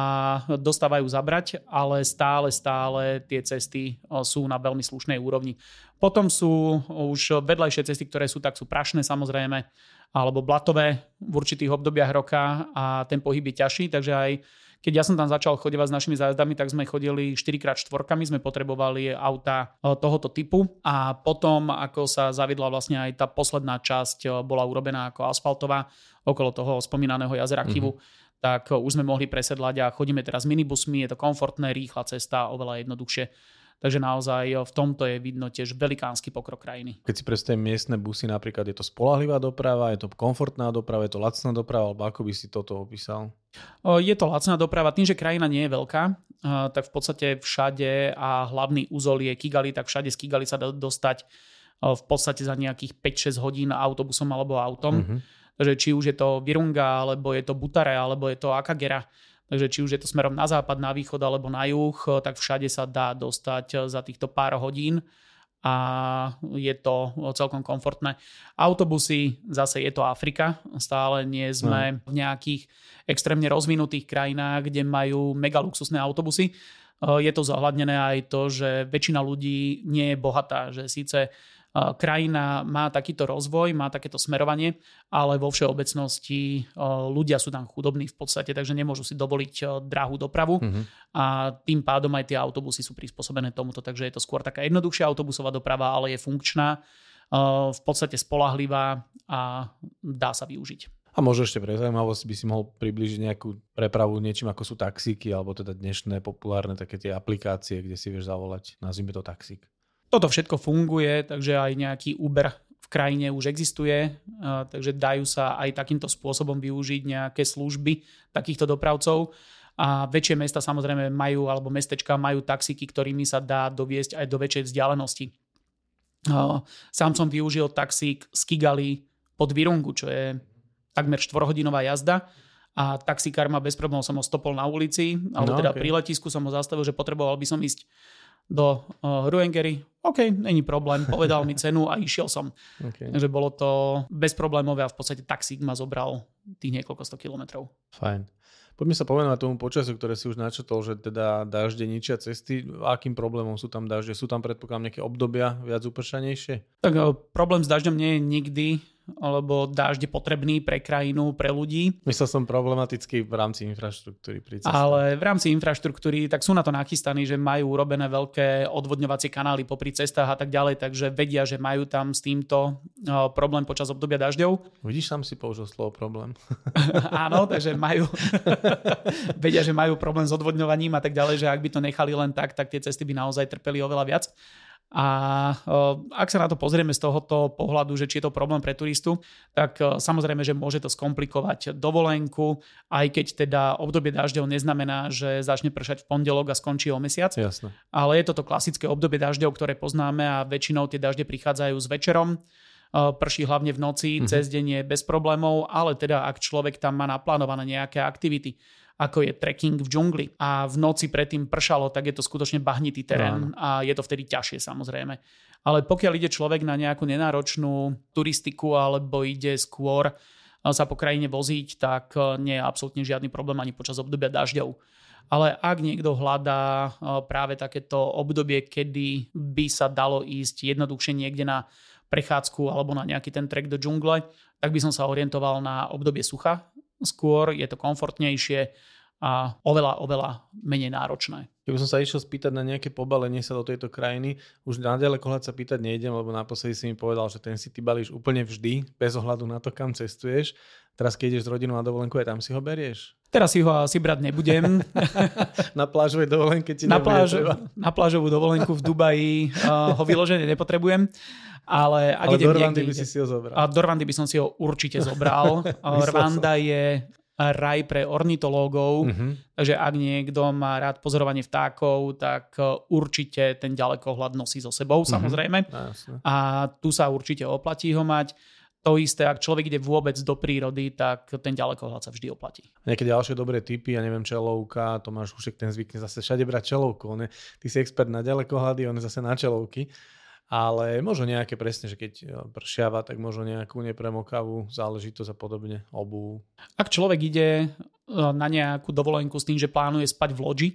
dostávajú zabrať, ale stále, stále tie cesty sú na veľmi slušnej úrovni. Potom sú už vedľajšie cesty, ktoré sú tak sú prašné samozrejme, alebo blatové v určitých obdobiach roka a ten pohyb je ťažší, takže aj keď ja som tam začal chodevať s našimi zájazdami, tak sme chodili 4x4, sme potrebovali auta tohoto typu. A potom, ako sa zaviedla vlastne aj tá posledná časť, bola urobená ako asfaltová okolo toho spomínaného jazera Kivu, mm-hmm tak už sme mohli presedlať a chodíme teraz minibusmi, je to komfortné, rýchla cesta, oveľa jednoduchšie. Takže naozaj v tomto je vidno tiež velikánsky pokrok krajiny. Keď si predstavím miestne busy, napríklad je to spolahlivá doprava, je to komfortná doprava, je to lacná doprava, alebo ako by si toto opísal? Je to lacná doprava, tým, že krajina nie je veľká, tak v podstate všade a hlavný úzol je Kigali, tak všade z Kigali sa dá dostať v podstate za nejakých 5-6 hodín autobusom alebo autom. Mm-hmm Takže či už je to Virunga, alebo je to Butare, alebo je to Akagera, takže či už je to smerom na západ, na východ alebo na juh, tak všade sa dá dostať za týchto pár hodín a je to celkom komfortné. Autobusy, zase je to Afrika, stále nie sme no. v nejakých extrémne rozvinutých krajinách, kde majú mega luxusné autobusy. Je to zohľadnené aj to, že väčšina ľudí nie je bohatá, že síce krajina má takýto rozvoj, má takéto smerovanie, ale vo všeobecnosti ľudia sú tam chudobní v podstate, takže nemôžu si dovoliť drahú dopravu mm-hmm. a tým pádom aj tie autobusy sú prispôsobené tomuto, takže je to skôr taká jednoduchšia autobusová doprava, ale je funkčná, v podstate spolahlivá a dá sa využiť. A možno ešte pre zaujímavosť by si mohol približiť nejakú prepravu niečím ako sú taxíky alebo teda dnešné populárne také tie aplikácie, kde si vieš zavolať, nazvime to taxík. Toto všetko funguje, takže aj nejaký Uber v krajine už existuje, takže dajú sa aj takýmto spôsobom využiť nejaké služby takýchto dopravcov. A väčšie mesta samozrejme majú, alebo mestečka majú taxíky, ktorými sa dá doviesť aj do väčšej vzdialenosti. Sám som využil taxík z Kigali pod Virungu, čo je takmer 4-hodinová jazda a taxikár ma bez problémov som ho stopol na ulici, alebo no, teda okay. pri letisku som ho zastavil, že potreboval by som ísť do uh, Ruengery. OK, není problém, povedal mi cenu a išiel som. Okay. Takže bolo to bezproblémové a v podstate taxík ma zobral tých niekoľko sto kilometrov. Fajn. Poďme sa povedať tomu počasiu, ktoré si už načetol, že teda dažde ničia cesty. Akým problémom sú tam dažde? Sú tam predpokladám nejaké obdobia viac upršanejšie? Tak uh, problém s dažďom nie je nikdy lebo dážď je potrebný pre krajinu, pre ľudí. Myslel som problematický v rámci infraštruktúry. Pri Ale v rámci infraštruktúry, tak sú na to nachystaní, že majú urobené veľké odvodňovacie kanály popri cestách a tak ďalej, takže vedia, že majú tam s týmto problém počas obdobia dažďov. Vidíš, sám si použil slovo problém. Áno, takže majú, vedia, že majú problém s odvodňovaním a tak ďalej, že ak by to nechali len tak, tak tie cesty by naozaj trpeli oveľa viac. A ak sa na to pozrieme z tohoto pohľadu, že či je to problém pre turistu, tak samozrejme, že môže to skomplikovať dovolenku, aj keď teda obdobie dažďov neznamená, že začne pršať v pondelok a skončí o mesiac. Jasne. Ale je toto klasické obdobie dažďov, ktoré poznáme a väčšinou tie dažde prichádzajú s večerom prší hlavne v noci, mm-hmm. cez deň je bez problémov, ale teda ak človek tam má naplánované nejaké aktivity, ako je trekking v džungli a v noci predtým pršalo, tak je to skutočne bahnitý terén no. a je to vtedy ťažšie samozrejme. Ale pokiaľ ide človek na nejakú nenáročnú turistiku alebo ide skôr sa po krajine voziť, tak e, nie je absolútne žiadny problém ani počas obdobia dažďov. Ale ak niekto hľadá e, práve takéto obdobie, kedy by sa dalo ísť jednoduchšie niekde na prechádzku alebo na nejaký ten trek do džungle, tak by som sa orientoval na obdobie sucha, skôr, je to komfortnejšie a oveľa, oveľa menej náročné. Keby som sa išiel spýtať na nejaké pobalenie sa do tejto krajiny, už na ďalekohľad sa pýtať nejdem, lebo naposledy si mi povedal, že ten si ty balíš úplne vždy, bez ohľadu na to, kam cestuješ. Teraz keď ideš s rodinou na dovolenku, aj tam si ho berieš? Teraz si ho asi brať nebudem. na plážovej dovolenke ti na, pláž, na plážovú dovolenku v Dubaji uh, ho vyložene nepotrebujem. Ale, ak ale idem do Rwandy by si si ho zobral. A do Rwandy by som si ho určite zobral. Rwanda je raj pre ornitológov, uh-huh. takže ak niekto má rád pozorovanie vtákov, tak e, určite ten ďalekohľad nosí so sebou, uh-huh. samozrejme. Jasne. A tu sa určite oplatí ho mať. To isté, ak človek ide vôbec do prírody, tak ten ďalekohľad sa vždy oplatí. Nejaké ďalšie dobré typy, ja neviem, čelovka, Tomáš Hušek ten zvykne zase všade brať čelovku. On je, ty si expert na ďalekohľady, on je zase na čelovky ale možno nejaké presne, že keď e, pršiava, tak možno nejakú nepremokavú záležitosť a podobne, obu. Ak človek ide e, na nejakú dovolenku s tým, že plánuje spať v loďi,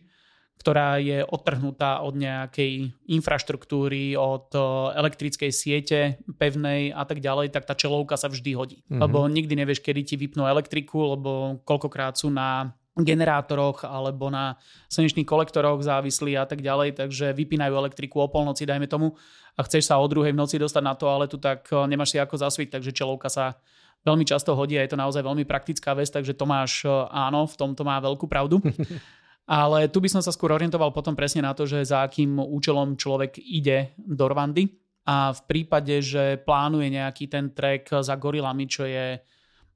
ktorá je odtrhnutá od nejakej infraštruktúry, od e, elektrickej siete pevnej a tak ďalej, tak tá čelovka sa vždy hodí. Mm-hmm. Lebo nikdy nevieš, kedy ti vypnú elektriku, lebo koľkokrát sú na generátoroch alebo na slnečných kolektoroch závislí a tak ďalej, takže vypínajú elektriku o polnoci, dajme tomu, a chceš sa o druhej v noci dostať na toaletu, tak eh, nemáš si ako zasviť, takže čelovka sa veľmi často hodí a je to naozaj veľmi praktická vec, takže Tomáš eh, áno, v tomto má veľkú pravdu. Ale tu by som sa skôr orientoval potom presne na to, že za akým účelom človek ide do Rwandy a v prípade, že plánuje nejaký ten trek za gorilami, čo je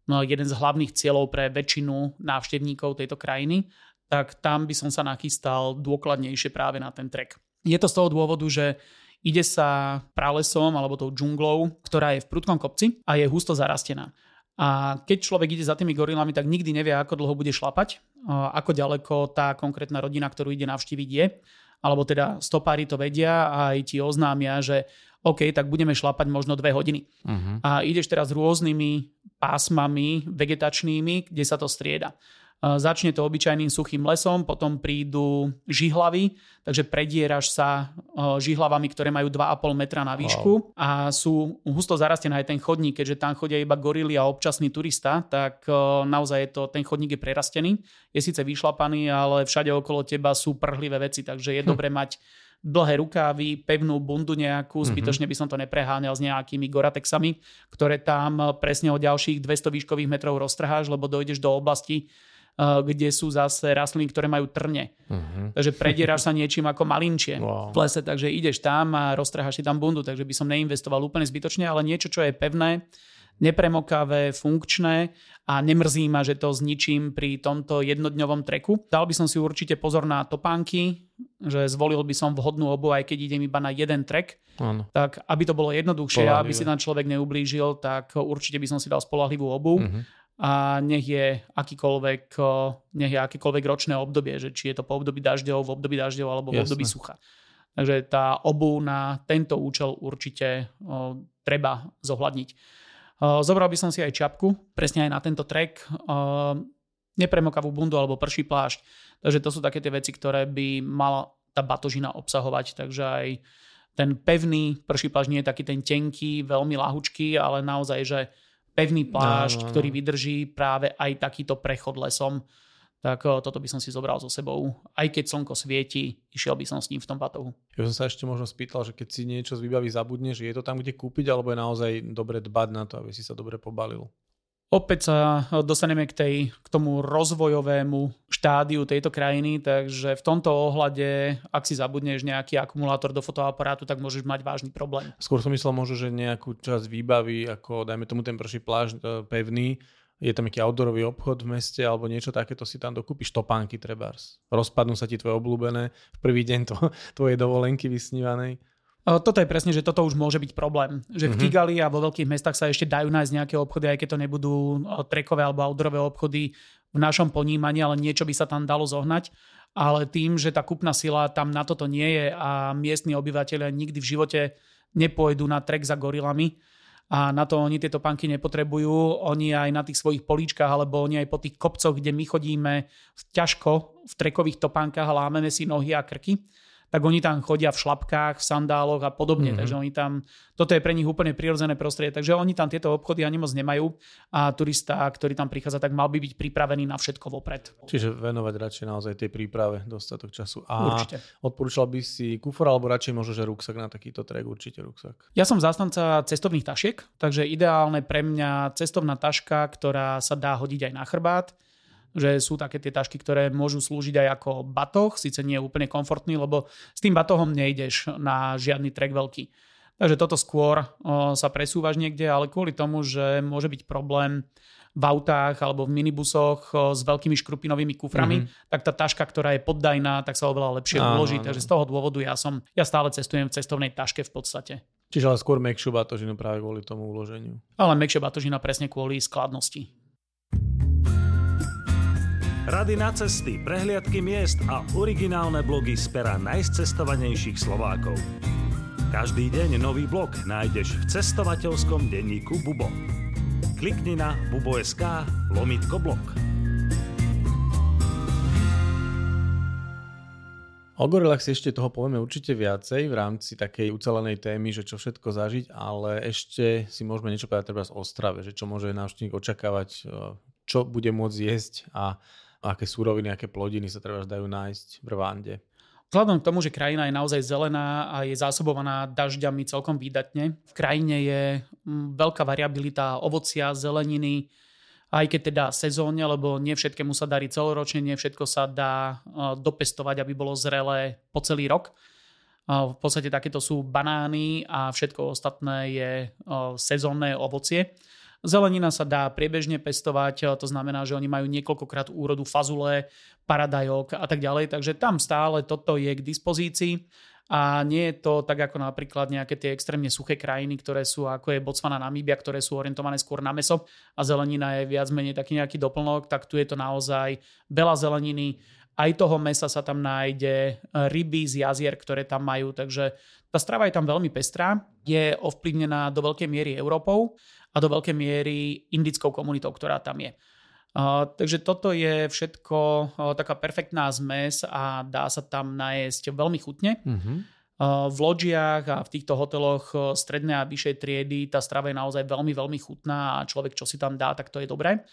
No, jeden z hlavných cieľov pre väčšinu návštevníkov tejto krajiny, tak tam by som sa nachystal dôkladnejšie práve na ten trek. Je to z toho dôvodu, že ide sa pralesom alebo tou džunglou, ktorá je v prudkom kopci a je husto zarastená. A keď človek ide za tými gorilami, tak nikdy nevie, ako dlho bude šlapať, ako ďaleko tá konkrétna rodina, ktorú ide navštíviť je. Alebo teda stopári to vedia a aj ti oznámia, že OK, tak budeme šlapať možno dve hodiny. Uh-huh. A ideš teraz rôznymi pásmami vegetačnými, kde sa to strieda. Začne to obyčajným suchým lesom, potom prídu žihlavy, takže predieraš sa žihlavami, ktoré majú 2,5 metra na výšku wow. a sú husto zarastené aj ten chodník, keďže tam chodia iba gorily a občasný turista, tak naozaj je to, ten chodník je prerastený. Je síce vyšlapaný, ale všade okolo teba sú prhlivé veci, takže je hm. dobre mať dlhé rukávy, pevnú bundu nejakú, mhm. zbytočne by som to nepreháňal s nejakými Goratexami, ktoré tam presne o ďalších 200 výškových metrov roztrháš, lebo dojdeš do oblasti, eh, kde sú zase rastliny, ktoré majú trne. Uh-huh. Takže predieraš sa niečím ako malinčie wow. v lese, takže ideš tam a roztrháš si tam bundu, takže by som neinvestoval úplne zbytočne, ale niečo, čo je pevné, nepremokavé, funkčné a nemrzí ma, že to zničím pri tomto jednodňovom treku. Dal by som si určite pozor na topánky, že zvolil by som vhodnú obu, aj keď idem iba na jeden trek. Áno. Tak aby to bolo jednoduchšie, Polahlivé. aby si tam človek neublížil, tak určite by som si dal spolahlivú obu. Uh-huh. A nech je akýkoľvek, nech je akýkoľvek ročné obdobie, že či je to po období dažďov, v období dažďov alebo v Jasne. období sucha. Takže tá obu na tento účel určite o, treba zohľadniť. Zobral by som si aj čapku, presne aj na tento trek, nepremokavú bundu alebo prší plášť. Takže to sú také tie veci, ktoré by mala tá batožina obsahovať. Takže aj ten pevný prší plášť nie je taký ten tenký, veľmi lahučký, ale naozaj, že pevný plášť, no, no, no. ktorý vydrží práve aj takýto prechod lesom tak eh, toto by som si zobral so sebou. Aj keď slnko svieti, išiel by som s ním v tom batohu. Ja som sa ešte možno spýtal, že keď si niečo z výbavy zabudneš, je to tam kde kúpiť, alebo je naozaj dobre dbať na to, aby si sa dobre pobalil? Opäť sa dostaneme k, tej, k tomu rozvojovému štádiu tejto krajiny, takže v tomto ohľade, ak si zabudneš nejaký akumulátor do fotoaparátu, tak môžeš mať vážny problém. Skôr som myslel možno, že nejakú časť výbavy, ako dajme tomu ten prší pláž eh, pevný, je tam nejaký outdoorový obchod v meste alebo niečo takéto si tam dokúpiš topánky trebárs. Rozpadnú sa ti tvoje obľúbené v prvý deň to, tvojej dovolenky vysnívanej. Toto je presne, že toto už môže byť problém. Že v mm-hmm. Kigali a vo veľkých mestách sa ešte dajú nájsť nejaké obchody, aj keď to nebudú trekové alebo outdoorové obchody v našom ponímaní, ale niečo by sa tam dalo zohnať. Ale tým, že tá kupná sila tam na toto nie je a miestni obyvateľia nikdy v živote nepôjdu na trek za gorilami, a na to oni tieto panky nepotrebujú. Oni aj na tých svojich políčkach alebo oni aj po tých kopcoch, kde my chodíme ťažko v trekových topánkach a lámeme si nohy a krky, tak oni tam chodia v šlapkách, v sandáloch a podobne. Mm-hmm. Takže oni tam, toto je pre nich úplne prirodzené prostredie. Takže oni tam tieto obchody ani moc nemajú a turista, ktorý tam prichádza, tak mal by byť pripravený na všetko vopred. Čiže venovať radšej naozaj tej príprave dostatok času. A určite. odporúčal by si kufor alebo radšej možno, že ruksak na takýto trek, určite ruksak. Ja som zástanca cestovných tašiek, takže ideálne pre mňa cestovná taška, ktorá sa dá hodiť aj na chrbát že sú také tie tašky, ktoré môžu slúžiť aj ako batoh, síce nie je úplne komfortný, lebo s tým batohom nejdeš na žiadny trek veľký. Takže toto skôr sa presúvaš niekde, ale kvôli tomu, že môže byť problém v autách alebo v minibusoch s veľkými škrupinovými kuframi, mm-hmm. tak tá taška, ktorá je poddajná, tak sa oveľa lepšie uloží. Takže z toho dôvodu ja som, ja stále cestujem v cestovnej taške v podstate. Čiže ale skôr mekšiu batožinu práve kvôli tomu uloženiu. Ale mekšia batožina presne kvôli skladnosti. Rady na cesty, prehliadky miest a originálne blogy z pera najcestovanejších Slovákov. Každý deň nový blog nájdeš v cestovateľskom denníku Bubo. Klikni na bubo.sk lomitko blog. O gorilách si ešte toho povieme určite viacej v rámci takej ucelenej témy, že čo všetko zažiť, ale ešte si môžeme niečo povedať treba o Ostrave, že čo môže návštevník očakávať, čo bude môcť jesť a aké súroviny, aké plodiny sa treba dajú nájsť v Rwande. Vzhľadom k tomu, že krajina je naozaj zelená a je zásobovaná dažďami celkom výdatne, v krajine je mm, veľká variabilita ovocia, zeleniny, aj keď teda sezónne, lebo nie všetkému sa darí celoročne, nie všetko sa dá e, dopestovať, aby bolo zrelé po celý rok. V podstate takéto sú banány a všetko ostatné je e, sezónne ovocie. Zelenina sa dá priebežne pestovať, to znamená, že oni majú niekoľkokrát úrodu fazule, paradajok a tak ďalej, takže tam stále toto je k dispozícii. A nie je to tak ako napríklad nejaké tie extrémne suché krajiny, ktoré sú ako je Botswana, Namíbia, ktoré sú orientované skôr na meso a zelenina je viac menej taký nejaký doplnok, tak tu je to naozaj veľa zeleniny, aj toho mesa sa tam nájde, ryby z jazier, ktoré tam majú, takže tá strava je tam veľmi pestrá, je ovplyvnená do veľkej miery Európou a do veľkej miery indickou komunitou, ktorá tam je. Uh, takže toto je všetko uh, taká perfektná zmes a dá sa tam nájsť veľmi chutne. Uh, v loďiach a v týchto hoteloch strednej a vyššej triedy tá strava je naozaj veľmi, veľmi chutná a človek, čo si tam dá, tak to je dobré.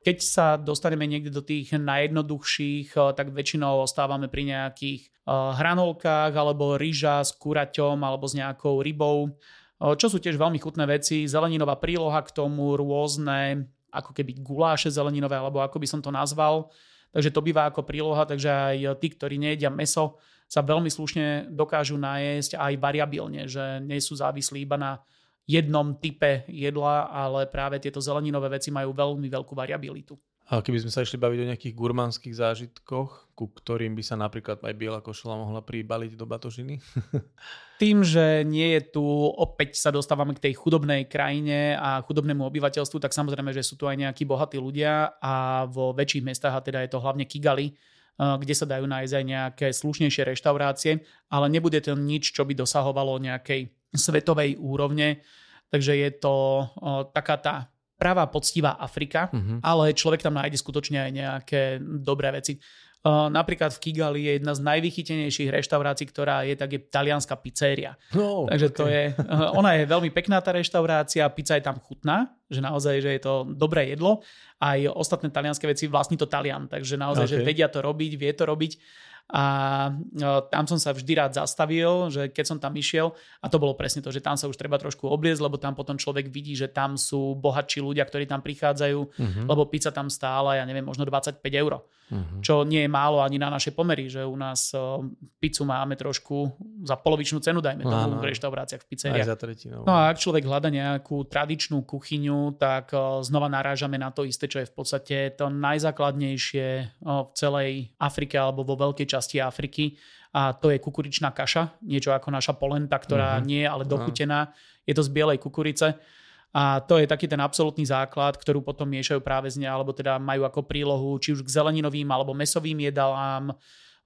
Keď sa dostaneme niekde do tých najjednoduchších, tak väčšinou ostávame pri nejakých hranolkách alebo ryža s kuraťom alebo s nejakou rybou čo sú tiež veľmi chutné veci. Zeleninová príloha k tomu, rôzne ako keby guláše zeleninové, alebo ako by som to nazval. Takže to býva ako príloha, takže aj tí, ktorí nejedia meso, sa veľmi slušne dokážu najesť aj variabilne, že nie sú závislí iba na jednom type jedla, ale práve tieto zeleninové veci majú veľmi veľkú variabilitu. A keby sme sa išli baviť o nejakých gurmánskych zážitkoch, ku ktorým by sa napríklad aj biela košela mohla pribaliť do batožiny? Tým, že nie je tu, opäť sa dostávame k tej chudobnej krajine a chudobnému obyvateľstvu, tak samozrejme, že sú tu aj nejakí bohatí ľudia a vo väčších mestách, a teda je to hlavne Kigali, kde sa dajú nájsť aj nejaké slušnejšie reštaurácie, ale nebude to nič, čo by dosahovalo nejakej svetovej úrovne. Takže je to taká tá pravá poctivá Afrika, uh-huh. ale človek tam nájde skutočne aj nejaké dobré veci. Uh, napríklad v Kigali je jedna z najvychytenejších reštaurácií, ktorá je, tak je talianská pizzeria. Oh, Takže okay. to je, uh, ona je veľmi pekná tá reštaurácia, pizza je tam chutná, že naozaj, že je to dobré jedlo. Aj ostatné talianské veci vlastní to Talian, takže naozaj, okay. že vedia to robiť, vie to robiť a tam som sa vždy rád zastavil, že keď som tam išiel, a to bolo presne to, že tam sa už treba trošku obliecť, lebo tam potom človek vidí, že tam sú bohatší ľudia, ktorí tam prichádzajú, uh-huh. lebo pizza tam stála, ja neviem, možno 25 eur, uh-huh. čo nie je málo ani na naše pomery, že u nás pizzu máme trošku za polovičnú cenu, dajme tomu v reštauráciách v pizzeriách. Aj za tretinou. No a ak človek hľada nejakú tradičnú kuchyňu, tak znova narážame na to isté, čo je v podstate to najzákladnejšie v celej Afrike alebo vo veľkej časti Afriky a to je kukuričná kaša, niečo ako naša polenta, ktorá uh-huh. nie je ale dochutená. Je to z bielej kukurice. A to je taký ten absolútny základ, ktorú potom miešajú práve z nej, alebo teda majú ako prílohu či už k zeleninovým alebo mesovým jedalám.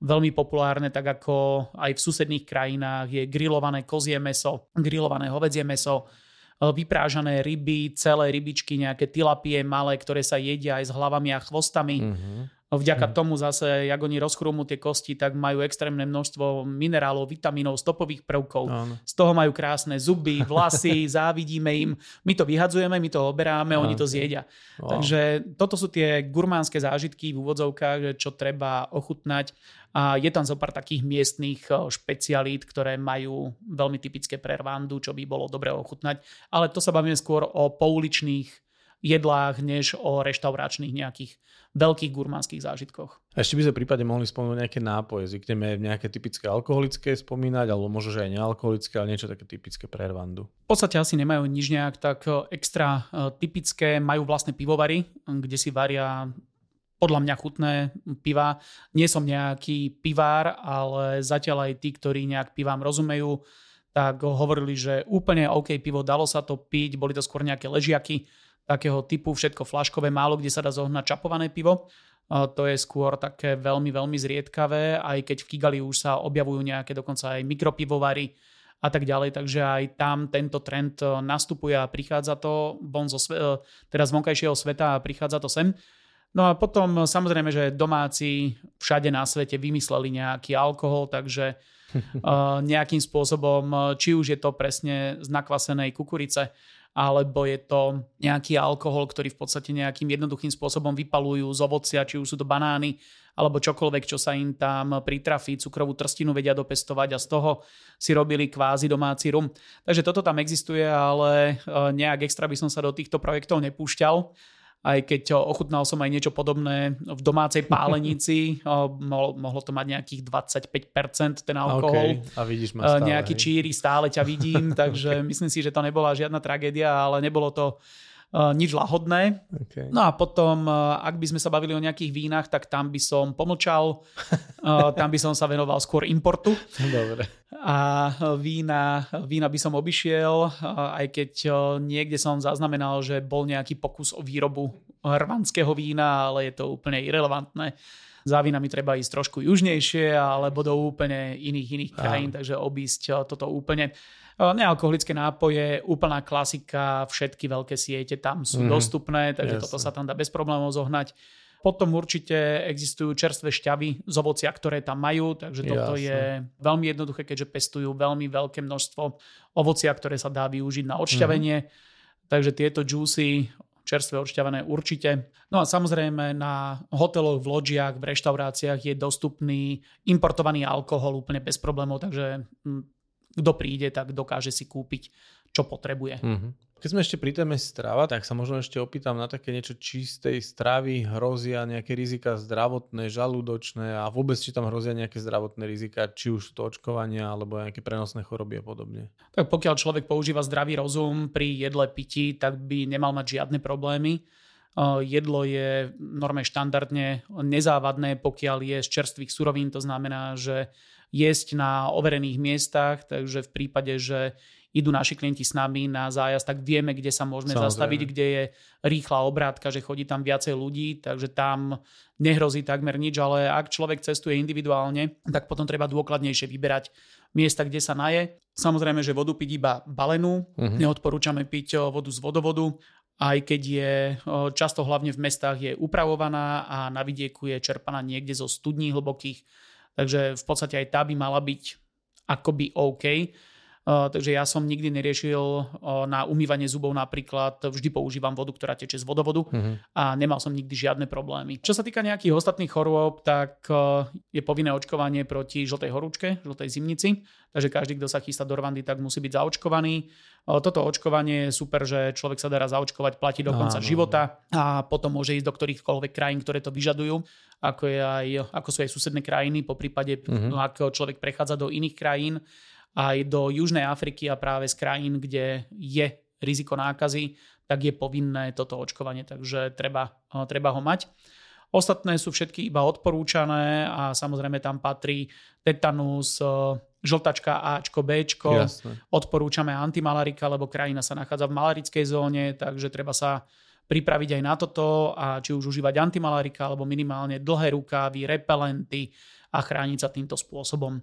Veľmi populárne, tak ako aj v susedných krajinách je grillované kozie meso, grillované hovedzie meso, vyprážané ryby, celé rybičky, nejaké tilapie malé, ktoré sa jedia aj s hlavami a chvostami. Uh-huh Vďaka hmm. tomu zase, jak oni rozchrúmu tie kosti, tak majú extrémne množstvo minerálov, vitamínov, stopových prvkov. Áno. Z toho majú krásne zuby, vlasy, závidíme im. My to vyhadzujeme, my to oberáme, Áno. oni to zjedia. Wow. Takže toto sú tie gurmánske zážitky v úvodzovkách, čo treba ochutnať. A je tam zo pár takých miestných špecialít, ktoré majú veľmi typické pre Rwandu, čo by bolo dobre ochutnať. Ale to sa bavíme skôr o pouličných jedlách, než o reštauračných nejakých veľkých gurmánskych zážitkoch. A ešte by sme prípade mohli spomenúť nejaké nápoje. Zvykneme nejaké typické alkoholické spomínať, alebo možno, že aj nealkoholické, ale niečo také typické pre Rwandu. V podstate asi nemajú nič nejak tak e, extra e, typické. Majú vlastné pivovary, kde si varia podľa mňa chutné piva. Nie som nejaký pivár, ale zatiaľ aj tí, ktorí nejak pivám rozumejú, tak hovorili, že úplne OK pivo, dalo sa to piť, boli to skôr nejaké ležiaky, takého typu, všetko flaškové, málo kde sa dá zohnať čapované pivo. To je skôr také veľmi, veľmi zriedkavé, aj keď v Kigali už sa objavujú nejaké dokonca aj mikropivovary a tak ďalej, takže aj tam tento trend e, nastupuje a prichádza to von zo, e, teda z vonkajšieho sveta a prichádza to sem. No a potom samozrejme, že domáci všade na svete vymysleli nejaký alkohol, takže nejakým spôsobom, či už je to presne z nakvasenej kukurice, alebo je to nejaký alkohol, ktorý v podstate nejakým jednoduchým spôsobom vypalujú z ovocia, či už sú to banány, alebo čokoľvek, čo sa im tam pritrafí, cukrovú trstinu vedia dopestovať a z toho si robili kvázi domáci rum. Takže toto tam existuje, ale e, nejak extra by som sa do týchto projektov nepúšťal aj keď ochutnal som aj niečo podobné v domácej pálenici, mohlo, mohlo to mať nejakých 25% ten alkohol. Okay. A vidíš ma stále, Nejaký číri, stále ťa vidím, takže myslím si, že to nebola žiadna tragédia, ale nebolo to nič lahodné. Okay. No a potom, ak by sme sa bavili o nejakých vínach, tak tam by som pomlčal, tam by som sa venoval skôr importu. Dobre. A vína, vína by som obišiel, aj keď niekde som zaznamenal, že bol nejaký pokus o výrobu rvanského vína, ale je to úplne irrelevantné. Za vínami treba ísť trošku južnejšie alebo do úplne iných iných krajín, takže obísť toto úplne. Nealkoholické nápoje, úplná klasika, všetky veľké siete tam sú mm-hmm. dostupné, takže Jasne. toto sa tam dá bez problémov zohnať. Potom určite existujú čerstvé šťavy z ovocia, ktoré tam majú, takže toto Jasne. je veľmi jednoduché, keďže pestujú veľmi veľké množstvo ovocia, ktoré sa dá využiť na odšťavenie. Mm-hmm. Takže tieto juicy čerstvé odšťavené určite. No a samozrejme na hoteloch, v loďiach, v reštauráciách je dostupný importovaný alkohol úplne bez problémov, takže hm, kto príde, tak dokáže si kúpiť, čo potrebuje. Mm-hmm. Keď sme ešte pri téme strava, tak sa možno ešte opýtam na také niečo čistej stravy. Hrozia nejaké rizika zdravotné, žalúdočné a vôbec či tam hrozia nejaké zdravotné rizika, či už to očkovania alebo nejaké prenosné choroby a podobne. Tak pokiaľ človek používa zdravý rozum pri jedle pití, tak by nemal mať žiadne problémy. Jedlo je norme štandardne nezávadné, pokiaľ je z čerstvých surovín, to znamená, že jesť na overených miestach, takže v prípade, že idú naši klienti s nami na zájazd, tak vieme, kde sa môžeme Samozrejme. zastaviť, kde je rýchla obrátka, že chodí tam viacej ľudí, takže tam nehrozí takmer nič, ale ak človek cestuje individuálne, tak potom treba dôkladnejšie vyberať miesta, kde sa naje. Samozrejme, že vodu piť iba balenú, uh-huh. neodporúčame piť vodu z vodovodu, aj keď je často hlavne v mestách je upravovaná a na vidieku je čerpaná niekde zo studní hlbokých, Takže v podstate aj tá by mala byť akoby OK. Uh, takže ja som nikdy neriešil uh, na umývanie zubov napríklad, vždy používam vodu, ktorá teče z vodovodu uh-huh. a nemal som nikdy žiadne problémy. Čo sa týka nejakých ostatných chorôb, tak uh, je povinné očkovanie proti žltej horúčke, žltej zimnici, takže každý, kto sa chystá do Rwandy, tak musí byť zaočkovaný. Toto očkovanie je super, že človek sa dá zaočkovať, platí do konca života a potom môže ísť do ktorýchkoľvek krajín, ktoré to vyžadujú ako, je aj, ako sú aj susedné krajiny, po prípade, mm-hmm. ak človek prechádza do iných krajín, aj do Južnej Afriky a práve z krajín, kde je riziko nákazy, tak je povinné toto očkovanie, takže treba, treba ho mať. Ostatné sú všetky iba odporúčané a samozrejme tam patrí tetanus, žltačka Ačko, Bčko. Jasne. Odporúčame antimalarika, lebo krajina sa nachádza v malarickej zóne, takže treba sa pripraviť aj na toto a či už užívať antimalarika alebo minimálne dlhé rukávy, repelenty a chrániť sa týmto spôsobom.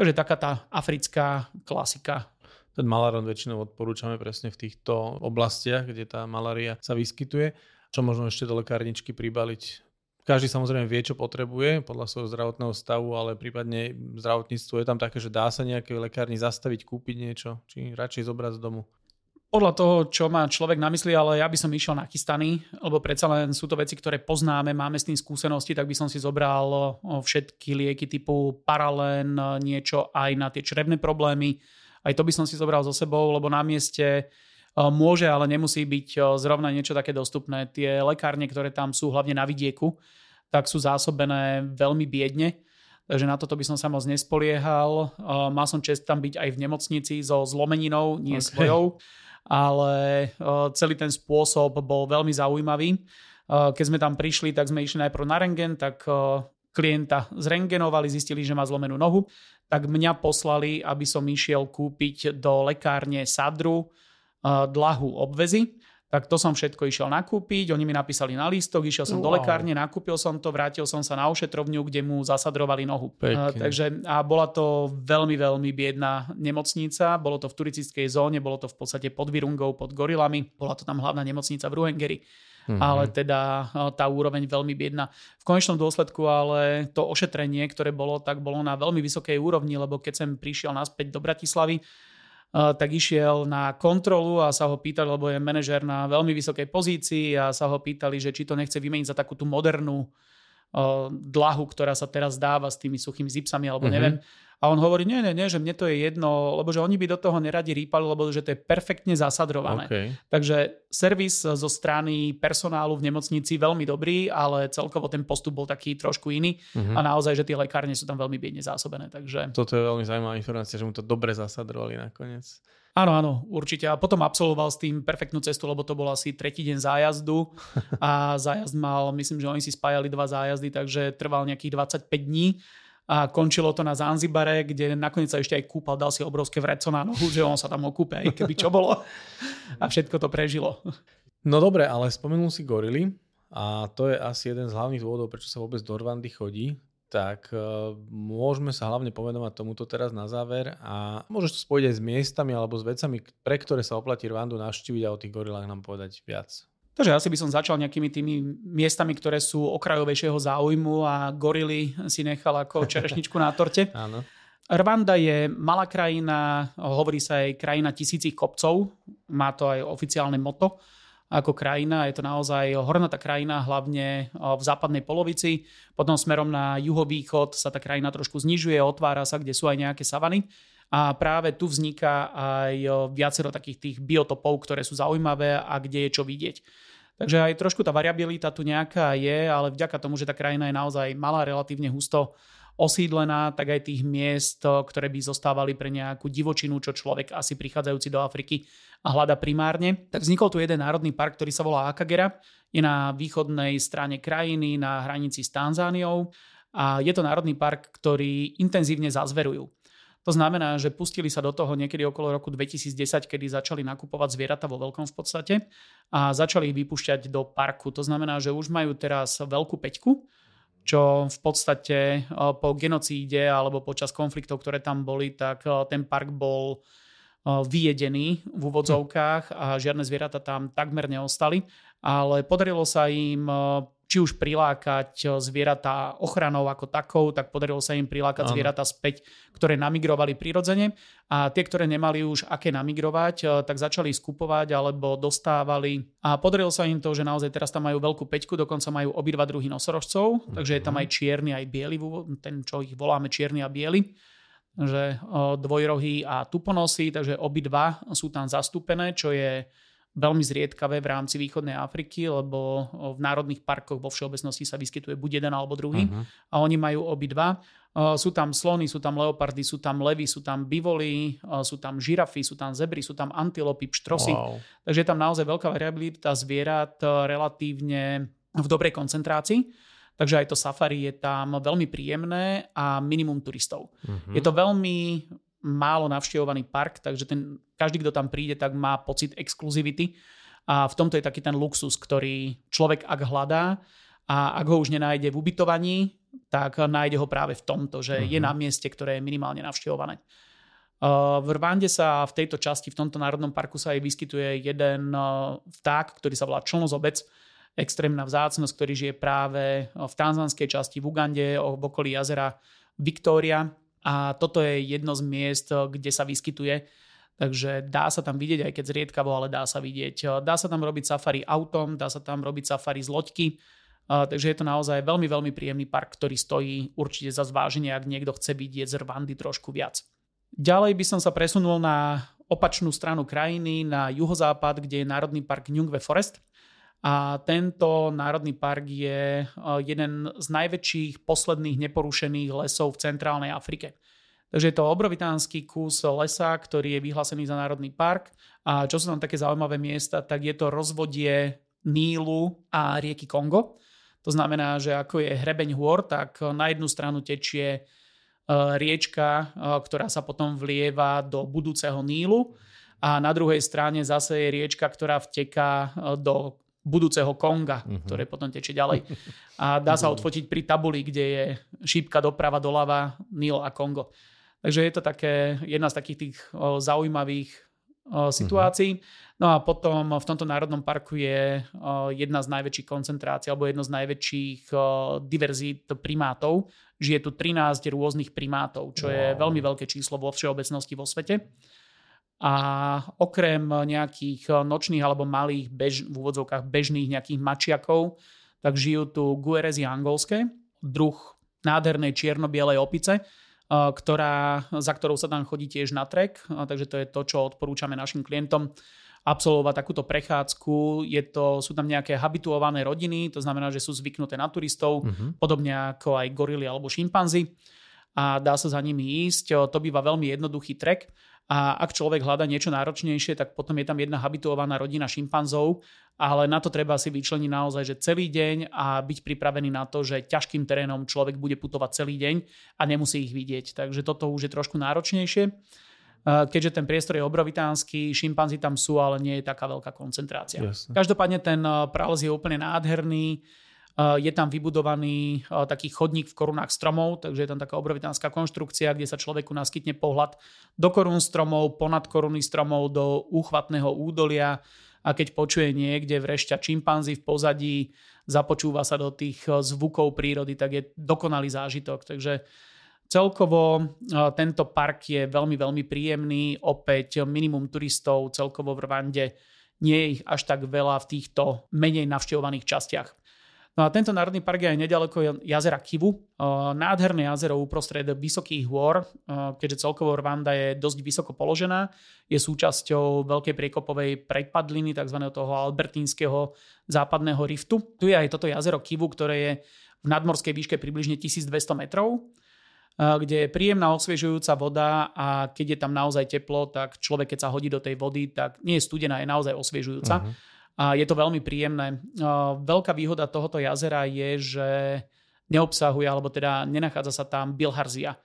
Takže taká tá africká klasika. Ten malaron väčšinou odporúčame presne v týchto oblastiach, kde tá malária sa vyskytuje. Čo možno ešte do lekárničky pribaliť? každý samozrejme vie, čo potrebuje podľa svojho zdravotného stavu, ale prípadne zdravotníctvo je tam také, že dá sa nejaké lekárni zastaviť, kúpiť niečo, či radšej zobrať z domu. Podľa toho, čo má človek na mysli, ale ja by som išiel nachystaný, lebo predsa len sú to veci, ktoré poznáme, máme s tým skúsenosti, tak by som si zobral všetky lieky typu paralén, niečo aj na tie črevné problémy. Aj to by som si zobral so sebou, lebo na mieste môže, ale nemusí byť zrovna niečo také dostupné. Tie lekárne, ktoré tam sú, hlavne na vidieku, tak sú zásobené veľmi biedne takže na toto by som sa moc nespoliehal. Mal som čest tam byť aj v nemocnici so zlomeninou, nie okay. svojou ale celý ten spôsob bol veľmi zaujímavý. Keď sme tam prišli, tak sme išli najprv na rengen, tak klienta zrengenovali, zistili, že má zlomenú nohu, tak mňa poslali, aby som išiel kúpiť do lekárne Sadru dlahu obvezy tak to som všetko išiel nakúpiť, oni mi napísali na lístok, išiel som wow. do lekárne, nakúpil som to, vrátil som sa na ošetrovňu, kde mu zasadrovali nohu. Uh, takže a bola to veľmi, veľmi biedná nemocnica, bolo to v turistickej zóne, bolo to v podstate pod Virungou, pod gorilami, bola to tam hlavná nemocnica v Ruhengeri. Mm-hmm. ale teda tá úroveň veľmi biedna. V konečnom dôsledku ale to ošetrenie, ktoré bolo, tak bolo na veľmi vysokej úrovni, lebo keď som prišiel naspäť do Bratislavy, tak išiel na kontrolu a sa ho pýtali, lebo je manažer na veľmi vysokej pozícii a sa ho pýtali, že či to nechce vymeniť za takú tú modernú dlahu, ktorá sa teraz dáva s tými suchými zipsami alebo mm-hmm. neviem. A on hovorí, nie, nie, nie, že mne to je jedno, lebo že oni by do toho neradi rýpali, lebo že to je perfektne zasadrované. Okay. Takže servis zo strany personálu v nemocnici veľmi dobrý, ale celkovo ten postup bol taký trošku iný uh-huh. a naozaj, že tie lekárne sú tam veľmi biedne zásobené. Takže... Toto je veľmi zaujímavá informácia, že mu to dobre zasadrovali nakoniec. Áno, áno, určite. A potom absolvoval s tým perfektnú cestu, lebo to bol asi tretí deň zájazdu a zájazd mal, myslím, že oni si spájali dva zájazdy, takže trval nejakých 25 dní a končilo to na Zanzibare, kde nakoniec sa ešte aj kúpal, dal si obrovské vreco na nohu, že on sa tam okúpe, aj keby čo bolo. A všetko to prežilo. No dobre, ale spomenul si gorily a to je asi jeden z hlavných dôvodov, prečo sa vôbec do Rwandy chodí. Tak uh, môžeme sa hlavne povenovať tomuto teraz na záver a môžeš to spojiť aj s miestami alebo s vecami, pre ktoré sa oplatí Rwandu navštíviť a o tých gorilách nám povedať viac. Takže asi by som začal nejakými tými miestami, ktoré sú okrajovejšieho záujmu a gorily si nechal ako čerešničku na torte. Áno. Rwanda je malá krajina, hovorí sa aj krajina tisícich kopcov, má to aj oficiálne moto ako krajina. Je to naozaj hornatá krajina, hlavne v západnej polovici. Potom smerom na juhovýchod sa tá krajina trošku znižuje, otvára sa, kde sú aj nejaké savany. A práve tu vzniká aj viacero takých tých biotopov, ktoré sú zaujímavé a kde je čo vidieť. Takže aj trošku tá variabilita tu nejaká je, ale vďaka tomu, že tá krajina je naozaj malá, relatívne husto osídlená, tak aj tých miest, ktoré by zostávali pre nejakú divočinu, čo človek asi prichádzajúci do Afriky a hľada primárne. Tak vznikol tu jeden národný park, ktorý sa volá Akagera. Je na východnej strane krajiny, na hranici s Tanzániou a je to národný park, ktorý intenzívne zazverujú. To znamená, že pustili sa do toho niekedy okolo roku 2010, kedy začali nakupovať zvieratá vo veľkom v podstate a začali ich vypúšťať do parku. To znamená, že už majú teraz veľkú peťku, čo v podstate e, po genocíde alebo počas konfliktov, ktoré tam boli, tak e, ten park bol e, vyjedený v úvodzovkách a žiadne zvieratá tam takmer neostali. Ale podarilo sa im či už prilákať eh, zvieratá ochranou ako takou, tak podarilo sa im prilákať ano. zvieratá späť, ktoré namigrovali prirodzene a tie, ktoré nemali už aké namigrovať, eh, tak začali skupovať alebo dostávali a podarilo sa im to, že naozaj teraz tam majú veľkú peťku, dokonca majú obidva druhy nosorožcov, mm-hmm. takže je tam mhm. aj čierny, aj biely, ten, čo ich voláme čierny a biely že dvojrohy a tuponosy, takže obidva sú tam zastúpené, čo je veľmi zriedkavé v rámci východnej Afriky, lebo v národných parkoch vo všeobecnosti sa vyskytuje buď jeden alebo druhý uh-huh. a oni majú obidva. Sú tam slony, sú tam leopardy, sú tam levy, sú tam bivoli, sú tam žirafy, sú tam zebry, sú tam antilopy, pštrosy. Wow. Takže je tam naozaj veľká variabilita zvierat relatívne v dobrej koncentrácii. Takže aj to safari je tam veľmi príjemné a minimum turistov. Uh-huh. Je to veľmi málo navštevovaný park, takže ten, každý, kto tam príde, tak má pocit exkluzivity a v tomto je taký ten luxus, ktorý človek ak hľadá a ak ho už nenájde v ubytovaní, tak nájde ho práve v tomto, že uh-huh. je mhm. na mieste, ktoré je minimálne navštevované. V Rwande sa v tejto časti, v tomto národnom parku sa aj vyskytuje jeden vták, ktorý sa volá člnozobec extrémna vzácnosť, ktorý žije práve v tanzanskej časti v Ugande, v okolí jazera Victoria. A toto je jedno z miest, kde sa vyskytuje. Takže dá sa tam vidieť, aj keď zriedkavo, ale dá sa vidieť. Dá sa tam robiť safari autom, dá sa tam robiť safari z loďky. Takže je to naozaj veľmi, veľmi príjemný park, ktorý stojí určite za zváženie, ak niekto chce vidieť z Rwandy trošku viac. Ďalej by som sa presunul na opačnú stranu krajiny, na juhozápad, kde je Národný park Nyungwe Forest. A tento národný park je jeden z najväčších posledných neporušených lesov v centrálnej Afrike. Takže je to obrovitánsky kus lesa, ktorý je vyhlásený za národný park. A čo sú tam také zaujímavé miesta, tak je to rozvodie Nílu a rieky Kongo. To znamená, že ako je hrebeň hôr, tak na jednu stranu tečie E, riečka, e, ktorá sa potom vlieva do budúceho Nílu a na druhej strane zase je riečka, ktorá vteká do budúceho Konga, uh-huh. ktoré potom tečie ďalej. A dá sa odfotiť pri tabuli, kde je šípka doprava, doľava, Níl a Kongo. Takže je to také, jedna z takých tých o, zaujímavých o, situácií. Uh-huh. No a potom v tomto národnom parku je jedna z najväčších koncentrácií alebo jedno z najväčších diverzít primátov. Žije tu 13 rôznych primátov, čo wow. je veľmi veľké číslo vo všeobecnosti vo svete. A okrem nejakých nočných alebo malých bež, v úvodzovkách bežných nejakých mačiakov, tak žijú tu guerezy angolské, druh nádhernej čierno-bielej opice, ktorá, za ktorou sa tam chodí tiež na trek, takže to je to, čo odporúčame našim klientom absolvovať takúto prechádzku. Je to, sú tam nejaké habituované rodiny, to znamená, že sú zvyknuté na turistov, uh-huh. podobne ako aj gorily alebo šimpanzi a dá sa za nimi ísť. To býva veľmi jednoduchý trek a ak človek hľada niečo náročnejšie, tak potom je tam jedna habituovaná rodina šimpanzov, ale na to treba si vyčleniť naozaj, že celý deň a byť pripravený na to, že ťažkým terénom človek bude putovať celý deň a nemusí ich vidieť. Takže toto už je trošku náročnejšie keďže ten priestor je obrovitánsky, šimpanzi tam sú, ale nie je taká veľká koncentrácia. Jasne. Každopádne ten prales je úplne nádherný, je tam vybudovaný taký chodník v korunách stromov, takže je tam taká obrovitánska konštrukcia, kde sa človeku naskytne pohľad do korún stromov, ponad koruny stromov, do úchvatného údolia a keď počuje niekde vrešťa čimpanzi v pozadí, započúva sa do tých zvukov prírody, tak je dokonalý zážitok. Takže Celkovo tento park je veľmi, veľmi príjemný. Opäť minimum turistov celkovo v Rwande nie je ich až tak veľa v týchto menej navštevovaných častiach. No a tento národný park je aj nedaleko jazera Kivu. Nádherné jazero uprostred vysokých hôr, keďže celkovo Rwanda je dosť vysoko položená. Je súčasťou veľkej priekopovej prepadliny, tzv. toho albertínskeho západného riftu. Tu je aj toto jazero Kivu, ktoré je v nadmorskej výške približne 1200 metrov kde je príjemná osviežujúca voda a keď je tam naozaj teplo, tak človek, keď sa hodí do tej vody, tak nie je studená, je naozaj osviežujúca. Uh-huh. A je to veľmi príjemné. Veľká výhoda tohoto jazera je, že neobsahuje, alebo teda nenachádza sa tam bilharzia,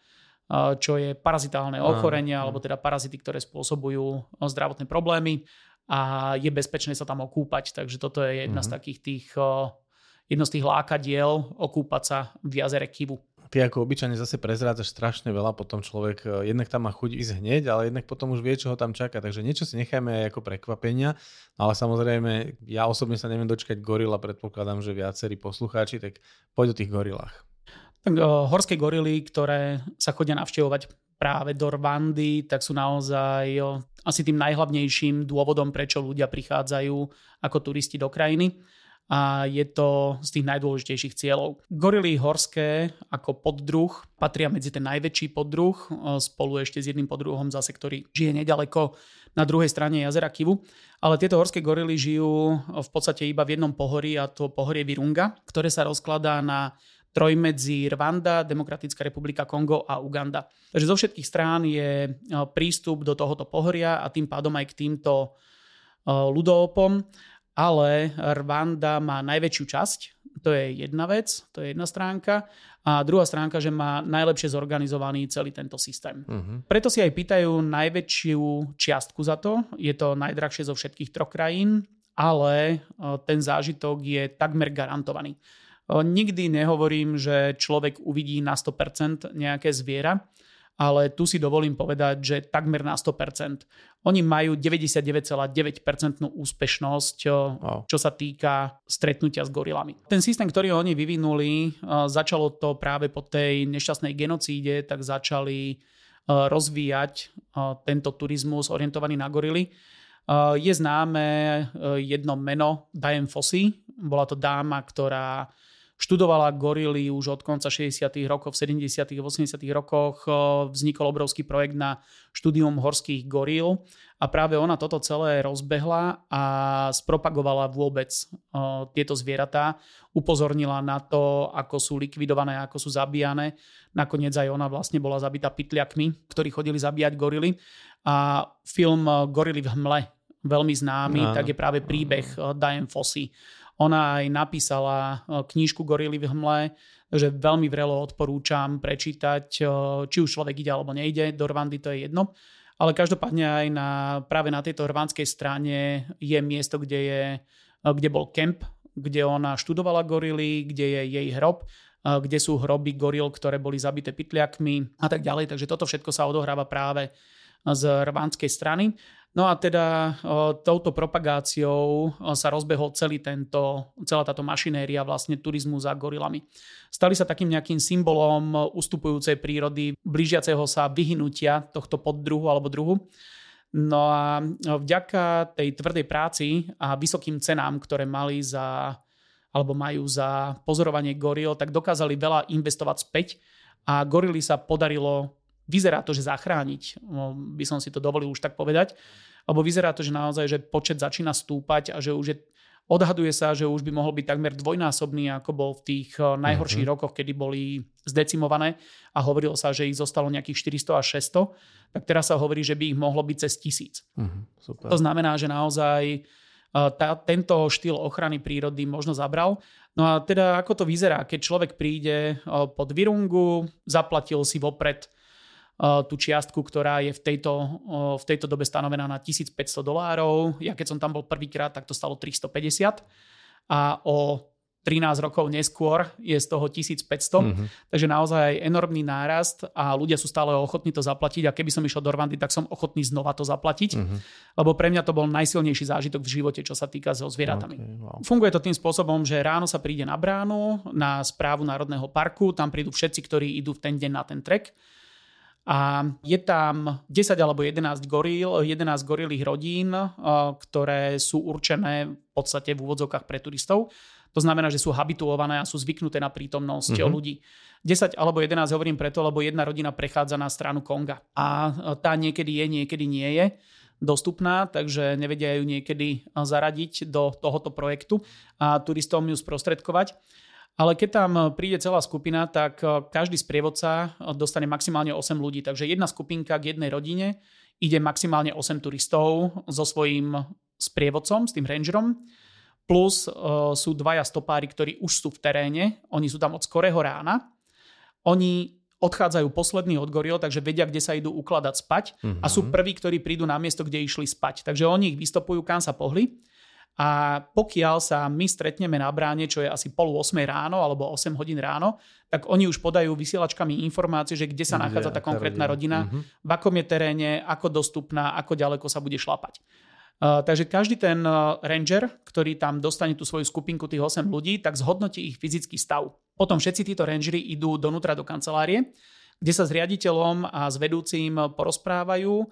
čo je parazitálne ochorenie, alebo teda parazity, ktoré spôsobujú zdravotné problémy a je bezpečné sa tam okúpať. Takže toto je jedna uh-huh. z takých tých, jedno z tých lákadiel okúpať sa v jazere Kivu ty ako obyčajne zase prezrádzaš strašne veľa, potom človek e, jednak tam má chuť ísť hneď, ale jednak potom už vie, čo ho tam čaká. Takže niečo si nechajme aj ako prekvapenia, ale samozrejme ja osobne sa neviem dočkať gorila, predpokladám, že viacerí poslucháči, tak poď o tých gorilách. Tak o, horské gorily, ktoré sa chodia navštevovať práve do Rwandy, tak sú naozaj o, asi tým najhlavnejším dôvodom, prečo ľudia prichádzajú ako turisti do krajiny a je to z tých najdôležitejších cieľov. Gorily horské ako poddruh patria medzi ten najväčší poddruh, e, spolu ešte s jedným poddruhom zase, ktorý žije nedaleko na druhej strane jazera Kivu. Ale tieto horské gorily žijú v podstate iba v jednom pohorí a to pohorie Virunga, ktoré sa rozkladá na trojmedzi Rwanda, Demokratická republika Kongo a Uganda. Takže zo všetkých strán je e, prístup do tohoto pohoria a tým pádom aj k týmto e, ľudoopom ale Rwanda má najväčšiu časť, to je jedna vec, to je jedna stránka. A druhá stránka, že má najlepšie zorganizovaný celý tento systém. Uh-huh. Preto si aj pýtajú najväčšiu čiastku za to. Je to najdrahšie zo všetkých troch krajín, ale e, ten zážitok je takmer garantovaný. E, nikdy nehovorím, že človek uvidí na 100% nejaké zviera, ale tu si dovolím povedať, že takmer na 100%. Oni majú 99,9% úspešnosť, wow. čo sa týka stretnutia s gorilami. Ten systém, ktorý oni vyvinuli, začalo to práve po tej nešťastnej genocíde, tak začali rozvíjať tento turizmus orientovaný na gorily. Je známe jedno meno Diane Fossey. Bola to dáma, ktorá študovala gorily už od konca 60. rokov, v 70. a 80. rokoch vznikol obrovský projekt na štúdium horských goril a práve ona toto celé rozbehla a spropagovala vôbec tieto zvieratá, upozornila na to, ako sú likvidované, ako sú zabíjane. Nakoniec aj ona vlastne bola zabitá pytliakmi, ktorí chodili zabíjať gorily. A film Gorily v hmle, veľmi známy, no. tak je práve príbeh Diane Fossey ona aj napísala e, knížku Gorily v hmle, že veľmi vrelo odporúčam prečítať, e, či už človek ide alebo nejde, do Rwandy to je jedno. Ale každopádne aj na, práve na tejto rvánskej strane je miesto, kde, je, e, kde bol kemp, kde ona študovala gorily, kde je jej hrob, kde sú hroby goril, ktoré boli zabité pytliakmi a tak ďalej. Takže toto všetko sa odohráva práve z rvánskej strany. No a teda touto propagáciou sa rozbehol celý tento, celá táto mašinéria vlastne turizmu za gorilami. Stali sa takým nejakým symbolom ustupujúcej prírody, blížiaceho sa vyhnutia tohto poddruhu alebo druhu. No a vďaka tej tvrdej práci a vysokým cenám, ktoré mali za alebo majú za pozorovanie goril, tak dokázali veľa investovať späť a gorily sa podarilo vyzerá to, že zachrániť, no, by som si to dovolil už tak povedať, lebo vyzerá to, že naozaj, že počet začína stúpať a že už je, odhaduje sa, že už by mohol byť takmer dvojnásobný, ako bol v tých eh, najhorších uh-huh. rokoch, kedy boli zdecimované a hovorilo sa, že ich zostalo nejakých 400 až 600, tak teraz sa hovorí, že by ich mohlo byť cez tisíc. Super. To znamená, že naozaj eh, tá, tento štýl ochrany prírody možno zabral. No a teda ako to vyzerá, keď človek príde eh, pod Virungu, zaplatil si vopred tú čiastku, ktorá je v tejto, v tejto dobe stanovená na 1500 dolárov. Ja keď som tam bol prvýkrát, tak to stalo 350 a o 13 rokov neskôr je z toho 1500, mm-hmm. takže naozaj enormný nárast a ľudia sú stále ochotní to zaplatiť a keby som išiel do Rwandy, tak som ochotný znova to zaplatiť, mm-hmm. lebo pre mňa to bol najsilnejší zážitok v živote, čo sa týka so zvieratami. Okay, wow. Funguje to tým spôsobom, že ráno sa príde na bránu, na správu Národného parku, tam prídu všetci, ktorí idú v ten deň na ten trek a je tam 10 alebo 11 goril, 11 gorilých rodín, eh, ktoré sú určené v podstate v úvodzovkách pre turistov. To znamená, že sú habituované a sú zvyknuté na prítomnosť mm-hmm. ľudí. 10 alebo 11 hovorím preto, lebo jedna rodina prechádza na stranu Konga. A eh, tá niekedy je, niekedy nie je dostupná, takže nevedia ju niekedy eh, zaradiť do tohoto projektu a turistom ju sprostredkovať. Ale keď tam eh, príde celá skupina, tak eh, každý sprievodca eh, dostane maximálne 8 ľudí. Takže jedna skupinka k jednej rodine ide maximálne 8 turistov so svojím sprievodcom, s tým rangerom. Plus sú dvaja stopári, ktorí už sú v teréne. Oni sú tam od skorého rána. Oni odchádzajú poslední od goril, takže vedia, kde sa idú ukladať spať. Mm-hmm. A sú mhm. prví, ktorí prídu na miesto, kde išli spať. Takže oni ich vystopujú, kam sa pohli. A pokiaľ sa my stretneme na bráne, čo je asi pol 8 ráno alebo 8 hodín ráno, tak oni už podajú vysielačkami informácie, že kde sa nachádza tá konkrétna rodina, uh-huh. v akom je teréne, ako dostupná, ako ďaleko sa bude šlapať. Uh, takže každý ten ranger, ktorý tam dostane tú svoju skupinku tých 8 ľudí, tak zhodnotí ich fyzický stav. Potom všetci títo rangery idú donútra do kancelárie, kde sa s riaditeľom a s vedúcim porozprávajú,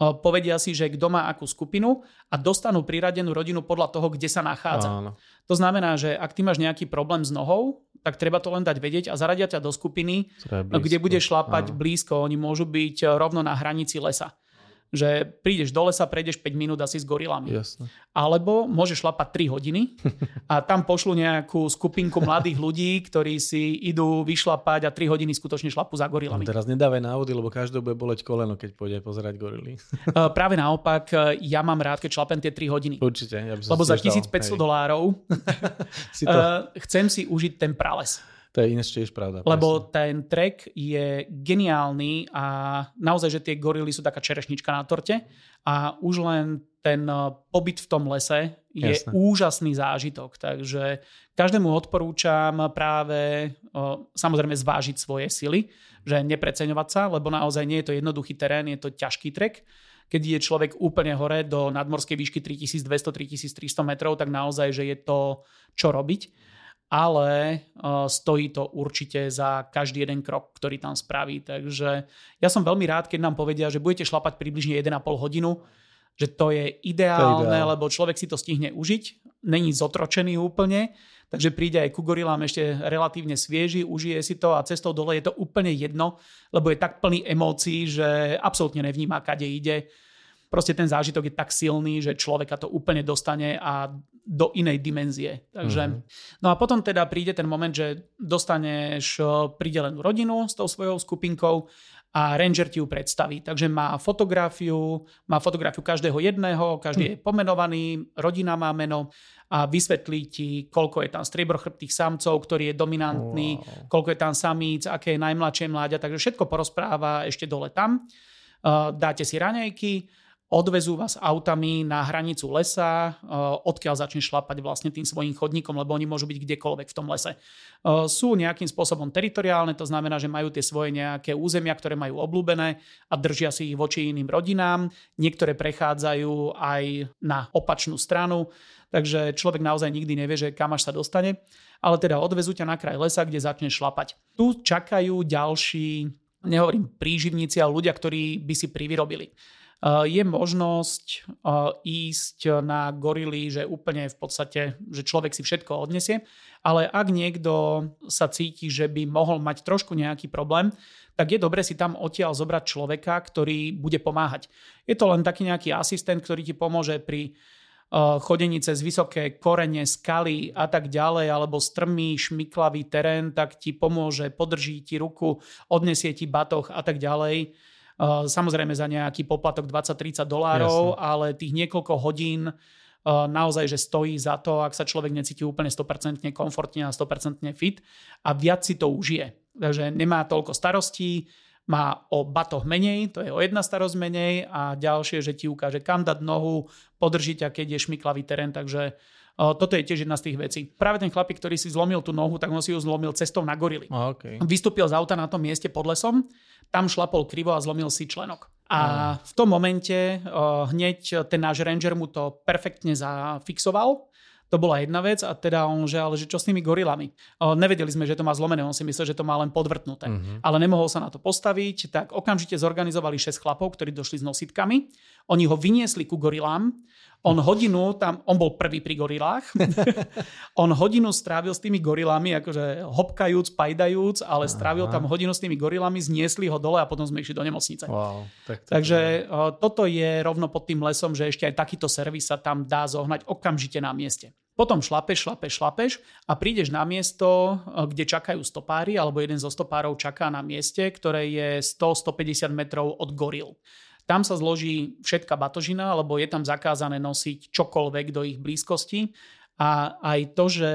povedia si, že kto má akú skupinu a dostanú priradenú rodinu podľa toho, kde sa nachádza. Áno. To znamená, že ak ty máš nejaký problém s nohou, tak treba to len dať vedieť a zaradia ťa do skupiny, kde bude šlapať Áno. blízko. Oni môžu byť rovno na hranici lesa že prídeš do lesa, prejdeš 5 minút asi s gorilami. Jasne. Alebo môžeš šlapať 3 hodiny a tam pošlu nejakú skupinku mladých ľudí, ktorí si idú vyšlapať a 3 hodiny skutočne šlapu za gorilami. No teraz nedávaj návody, lebo každý bude boleť koleno, keď pôjde pozerať gorily. Eh, práve naopak, eh, ja mám rád, keď šlapem tie 3 hodiny. Určite. Ja lebo za 1500 dolárov si to... Eh, chcem si užiť ten prales. To je ináč tiež pravda. Lebo presne. ten trek je geniálny a naozaj, že tie gorily sú taká čerešnička na torte a už len ten eh, pobyt v tom lese je Jasné. úžasný zážitok. Takže každému odporúčam práve eh, samozrejme zvážiť svoje sily, že nepreceňovať sa, lebo naozaj nie je to jednoduchý terén, je to ťažký trek. Keď je človek úplne hore do nadmorskej výšky 3200-3300 metrov, tak naozaj, že je to čo robiť ale uh, stojí to určite za každý jeden krok, ktorý tam spraví. Takže ja som veľmi rád, keď nám povedia, že budete šlapať približne 1,5 hodinu, že to je ideálne, To je ideál. lebo človek si to stihne užiť, není zotročený úplne, takže príde aj ku gorilám ešte relatívne svieži, užije si to a cestou dole je to úplne jedno, lebo je tak plný emócií, že absolútne nevníma, kade ide. Proste ten zážitok je tak silný, že človeka to úplne dostane a do inej dimenzie. Takže, Mhm. No a potom teda príde ten moment, že dostaneš eh, pridelenú rodinu s tou svojou skupinkou a ranger ti ju predstaví. Takže má fotografiu, má fotografiu každého jedného, každý je pomenovaný, rodina má meno a vysvetlí ti, koľko je tam striebrochrbtých samcov, ktorý je dominantný, Wow. koľko je tam samíc, aké je najmladšie mláďa, takže všetko porozpráva ešte dole tam. Uh, Dáte si raňajky, odvezú vás autami na hranicu lesa, uh, odkiaľ začne šlapať vlastne tým svojim chodníkom, lebo oni môžu byť kdekoľvek v tom lese. Uh, Sú nejakým spôsobom teritoriálne, to znamená, že majú tie svoje nejaké územia, ktoré majú obľúbené a držia si ich voči iným rodinám. Niektoré prechádzajú aj na opačnú stranu, takže človek naozaj nikdy nevie, že kam až sa dostane. Ale teda odvezú ťa na kraj lesa, kde začne šlapať. Tu čakajú ďalší, nehovorím príživníci, ale ľudia, ktorí by si privyrobili. Uh, je možnosť uh, ísť na gorily, že úplne v podstate, že človek si všetko odnesie, ale ak niekto sa cíti, že by mohol mať trošku nejaký problém, tak je dobre si tam odtiaľ zobrať človeka, ktorý bude pomáhať. Je to len taký nejaký asistent, ktorý ti pomôže pri uh, chodení cez vysoké korene, skaly a tak ďalej, alebo strmý, šmiklavý terén, tak ti pomôže, podrží ti ruku, odnesie ti batoh a tak ďalej. Uh, Samozrejme za nejaký poplatok 20-30 dolárov, ale tých niekoľko hodín uh, naozaj, že stojí za to, ak sa človek necíti úplne 100% komfortne a 100% fit a viac si to užije. Takže nemá toľko starostí, má o batoh menej, to je o jedna starosť menej a ďalšie, že ti ukáže kam dať nohu, podrží ťa, keď je šmiklavý terén, takže toto je tiež jedna z tých vecí. Práve ten chlapík, ktorý si zlomil tú nohu, tak on si ju zlomil cestou na gorily. Okay. Vystúpil z auta na tom mieste pod lesom, tam šlapol krivo a zlomil si členok. A v tom momente hneď ten náš ranger mu to perfektne zafixoval. To bola jedna vec a teda on, že ale že čo s tými gorilami? Uh, nevedeli sme, že to má zlomené, on si myslel, že to má len podvrtnuté. Mhm. Ale nemohol sa na to postaviť, tak okamžite zorganizovali 6 chlapov, ktorí došli s nositkami. Oni ho vyniesli ku gorilám. On hodinu tam, on bol prvý pri gorilách. on hodinu strávil s tými gorilami, akože hopkajúc, pajdajúc, ale strávil Aha. tam hodinu s tými gorilami, zniesli ho dole a potom sme išli do nemocnice. Wow, tak to Takže uh, toto je rovno pod tým lesom, že ešte aj takýto servis sa tam dá zohnať okamžite na mieste. Potom šlapeš, šlapeš, šlapeš a prídeš na miesto, kde čakajú stopári, alebo jeden zo stopárov čaká na mieste, ktoré je 100-150 metrov od goril. Tam sa zloží všetká batožina, lebo je tam zakázané nosiť čokoľvek do ich blízkosti. A aj to, že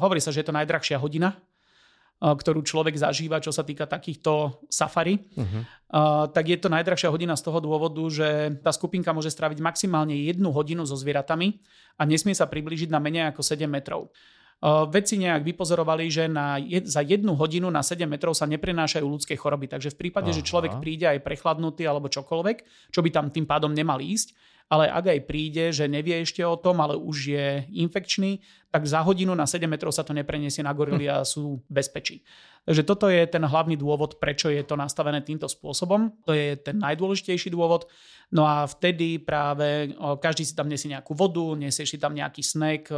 hovorí sa, že je to najdrahšia hodina, uh, ktorú človek zažíva, čo sa týka takýchto safari, Mhm. Uh, tak je to najdrahšia hodina z toho dôvodu, že tá skupinka môže stráviť maximálne jednu hodinu so zvieratami a nesmie sa priblížiť na menej ako 7 metrov. Vedci nejak vypozorovali, že na za jednu hodinu na 7 metrov sa neprenášajú ľudské choroby. Takže v prípade, že Aha. človek príde aj prechladnutý alebo čokoľvek, čo by tam tým pádom nemal ísť, ale ak aj príde, že nevie ešte o tom, ale už je infekčný, tak za hodinu na 7 metrov sa to nepreniesie na gorily a sú bezpečí. Takže toto je ten hlavný dôvod, prečo je to nastavené týmto spôsobom. To je ten najdôležitejší dôvod. No a vtedy práve každý si tam nesie nejakú vodu, nesieš si tam nejaký snack,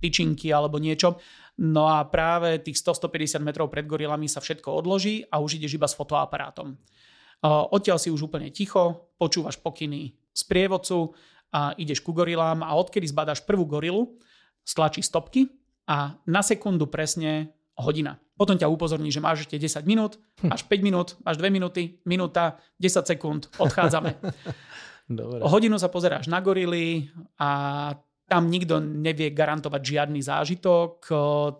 tyčinky alebo niečo. No a práve tých 100-150 metrov pred gorilami sa všetko odloží a už ideš iba s fotoaparátom. Odtiaľ si už úplne ticho, počúvaš pokyny z prievodcu a ideš ku gorilám a odkedy zbadáš prvú gorilu, stlačí stopky a na sekundu presne hodina. Potom ťa upozorní, že máš ešte 10 minút, až 5 minút, až 2 minúty, minúta, 10 sekúnd, odchádzame. Dobre. Hodinu sa pozeráš na gorily a tam nikto nevie garantovať žiadny zážitok,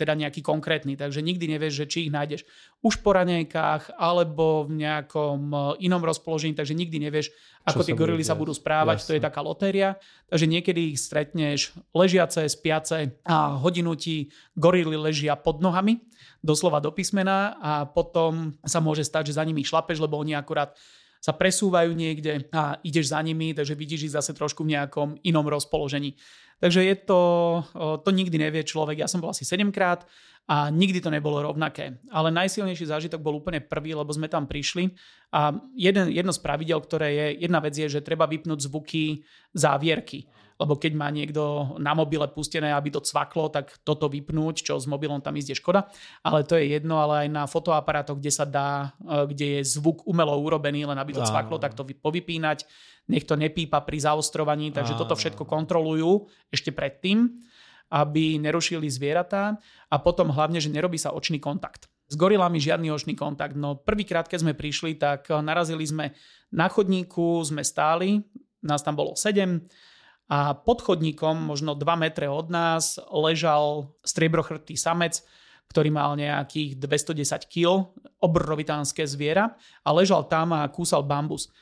teda nejaký konkrétny, takže nikdy nevieš, že či ich nájdeš už po raňajkách alebo v nejakom inom rozpoložení, takže nikdy nevieš, ako tie gorily sa budú správať, Jasne. to je taká lotéria. Takže niekedy ich stretneš ležiace, spiace a hodinu ti gorily ležia pod nohami, doslova do písmena a potom sa môže stať, že za nimi šlapeš, lebo oni akurát sa presúvajú niekde a ideš za nimi, takže vidíš ich zase trošku v nejakom inom rozpoložení. Takže je to, to nikdy nevie človek. Ja som bol asi 7 krát a nikdy to nebolo rovnaké. Ale najsilnejší zážitok bol úplne prvý, lebo sme tam prišli a jeden, jedno z pravidel, ktoré je, jedna vec je, že treba vypnúť zvuky závierky lebo keď má niekto na mobile pustené, aby to cvaklo, tak toto vypnúť, čo s mobilom tam ide škoda. Ale to je jedno, ale aj na fotoaparátoch, kde sa dá, e, kde je zvuk umelo urobený, len aby to cvaklo, tak to povypínať. Nech to nepípa pri zaostrovaní, takže toto všetko kontrolujú ešte predtým, aby nerušili zvieratá a potom hlavne, že nerobí sa očný kontakt. S gorilami žiadny očný kontakt. No prvýkrát, keď sme prišli, tak narazili sme na chodníku, sme stáli, nás tam bolo 7, a pod chodníkom, možno 2 metre od nás, ležal striebrochrbtý samec, ktorý mal nejakých 210 kg, obrovitánske zviera a ležal tam a kúsal bambus.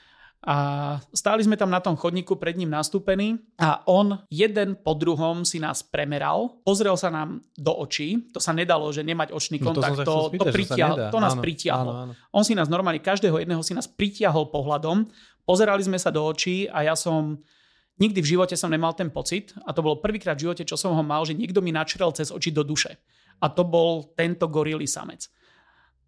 A stáli sme tam na tom chodníku pred ním nastúpení a on jeden po druhom si nás premeral, pozrel sa nám do očí, to sa nedalo, že nemať očný kontakt, no to, to, to, pritiahol, to nás áno, pritiahol. Áno, áno. On si nás normálne, každého jedného si nás pritiahol pohľadom, pozerali sme sa do očí a ja som Nikdy v živote som nemal ten pocit a to bolo prvýkrát v živote, čo som ho mal, že niekto mi načrel cez oči do duše. A to bol tento gorily samec.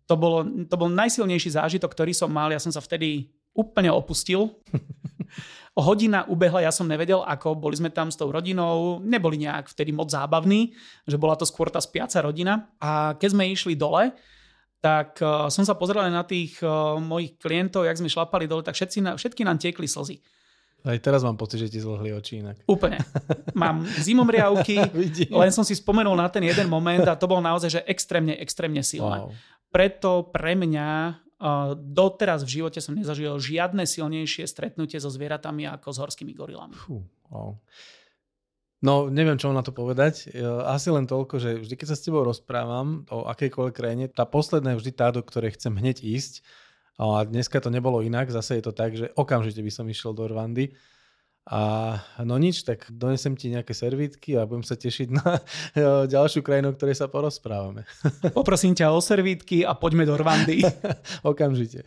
To, bolo, to bol najsilnejší zážitok, ktorý som mal. Ja som sa vtedy úplne opustil. Hodina ubehla, ja som nevedel ako, boli sme tam s tou rodinou, neboli nejak vtedy moc zábavní, že bola to skôr tá spiaca rodina. A keď sme išli dole, tak uh, som sa pozrel na tých uh, mojich klientov, jak sme šlapali dole, tak všetci, všetky nám tiekli slzy. Aj teraz mám pocit, že ti zlohli oči inak. Úplne. Mám zimomriavky, len som si spomenul na ten jeden moment a to bol naozaj že extrémne, extrémne silné. Wow. Preto pre mňa uh, doteraz v živote som nezažil žiadne silnejšie stretnutie so zvieratami ako s horskými gorilami. Fú, wow. No, neviem, čo mám na to povedať. Asi len toľko, že vždy, keď sa s tebou rozprávam o akejkoľvek krajine, tá posledná je vždy tá, do ktorej chcem hneď ísť a dneska to nebolo inak, zase je to tak, že okamžite by som išiel do Rwandy. A no nič, tak donesem ti nejaké servítky a budem sa tešiť na ďalšiu krajinu, o ktorej sa porozprávame. Poprosím ťa o servítky a poďme do Rwandy. Okamžite.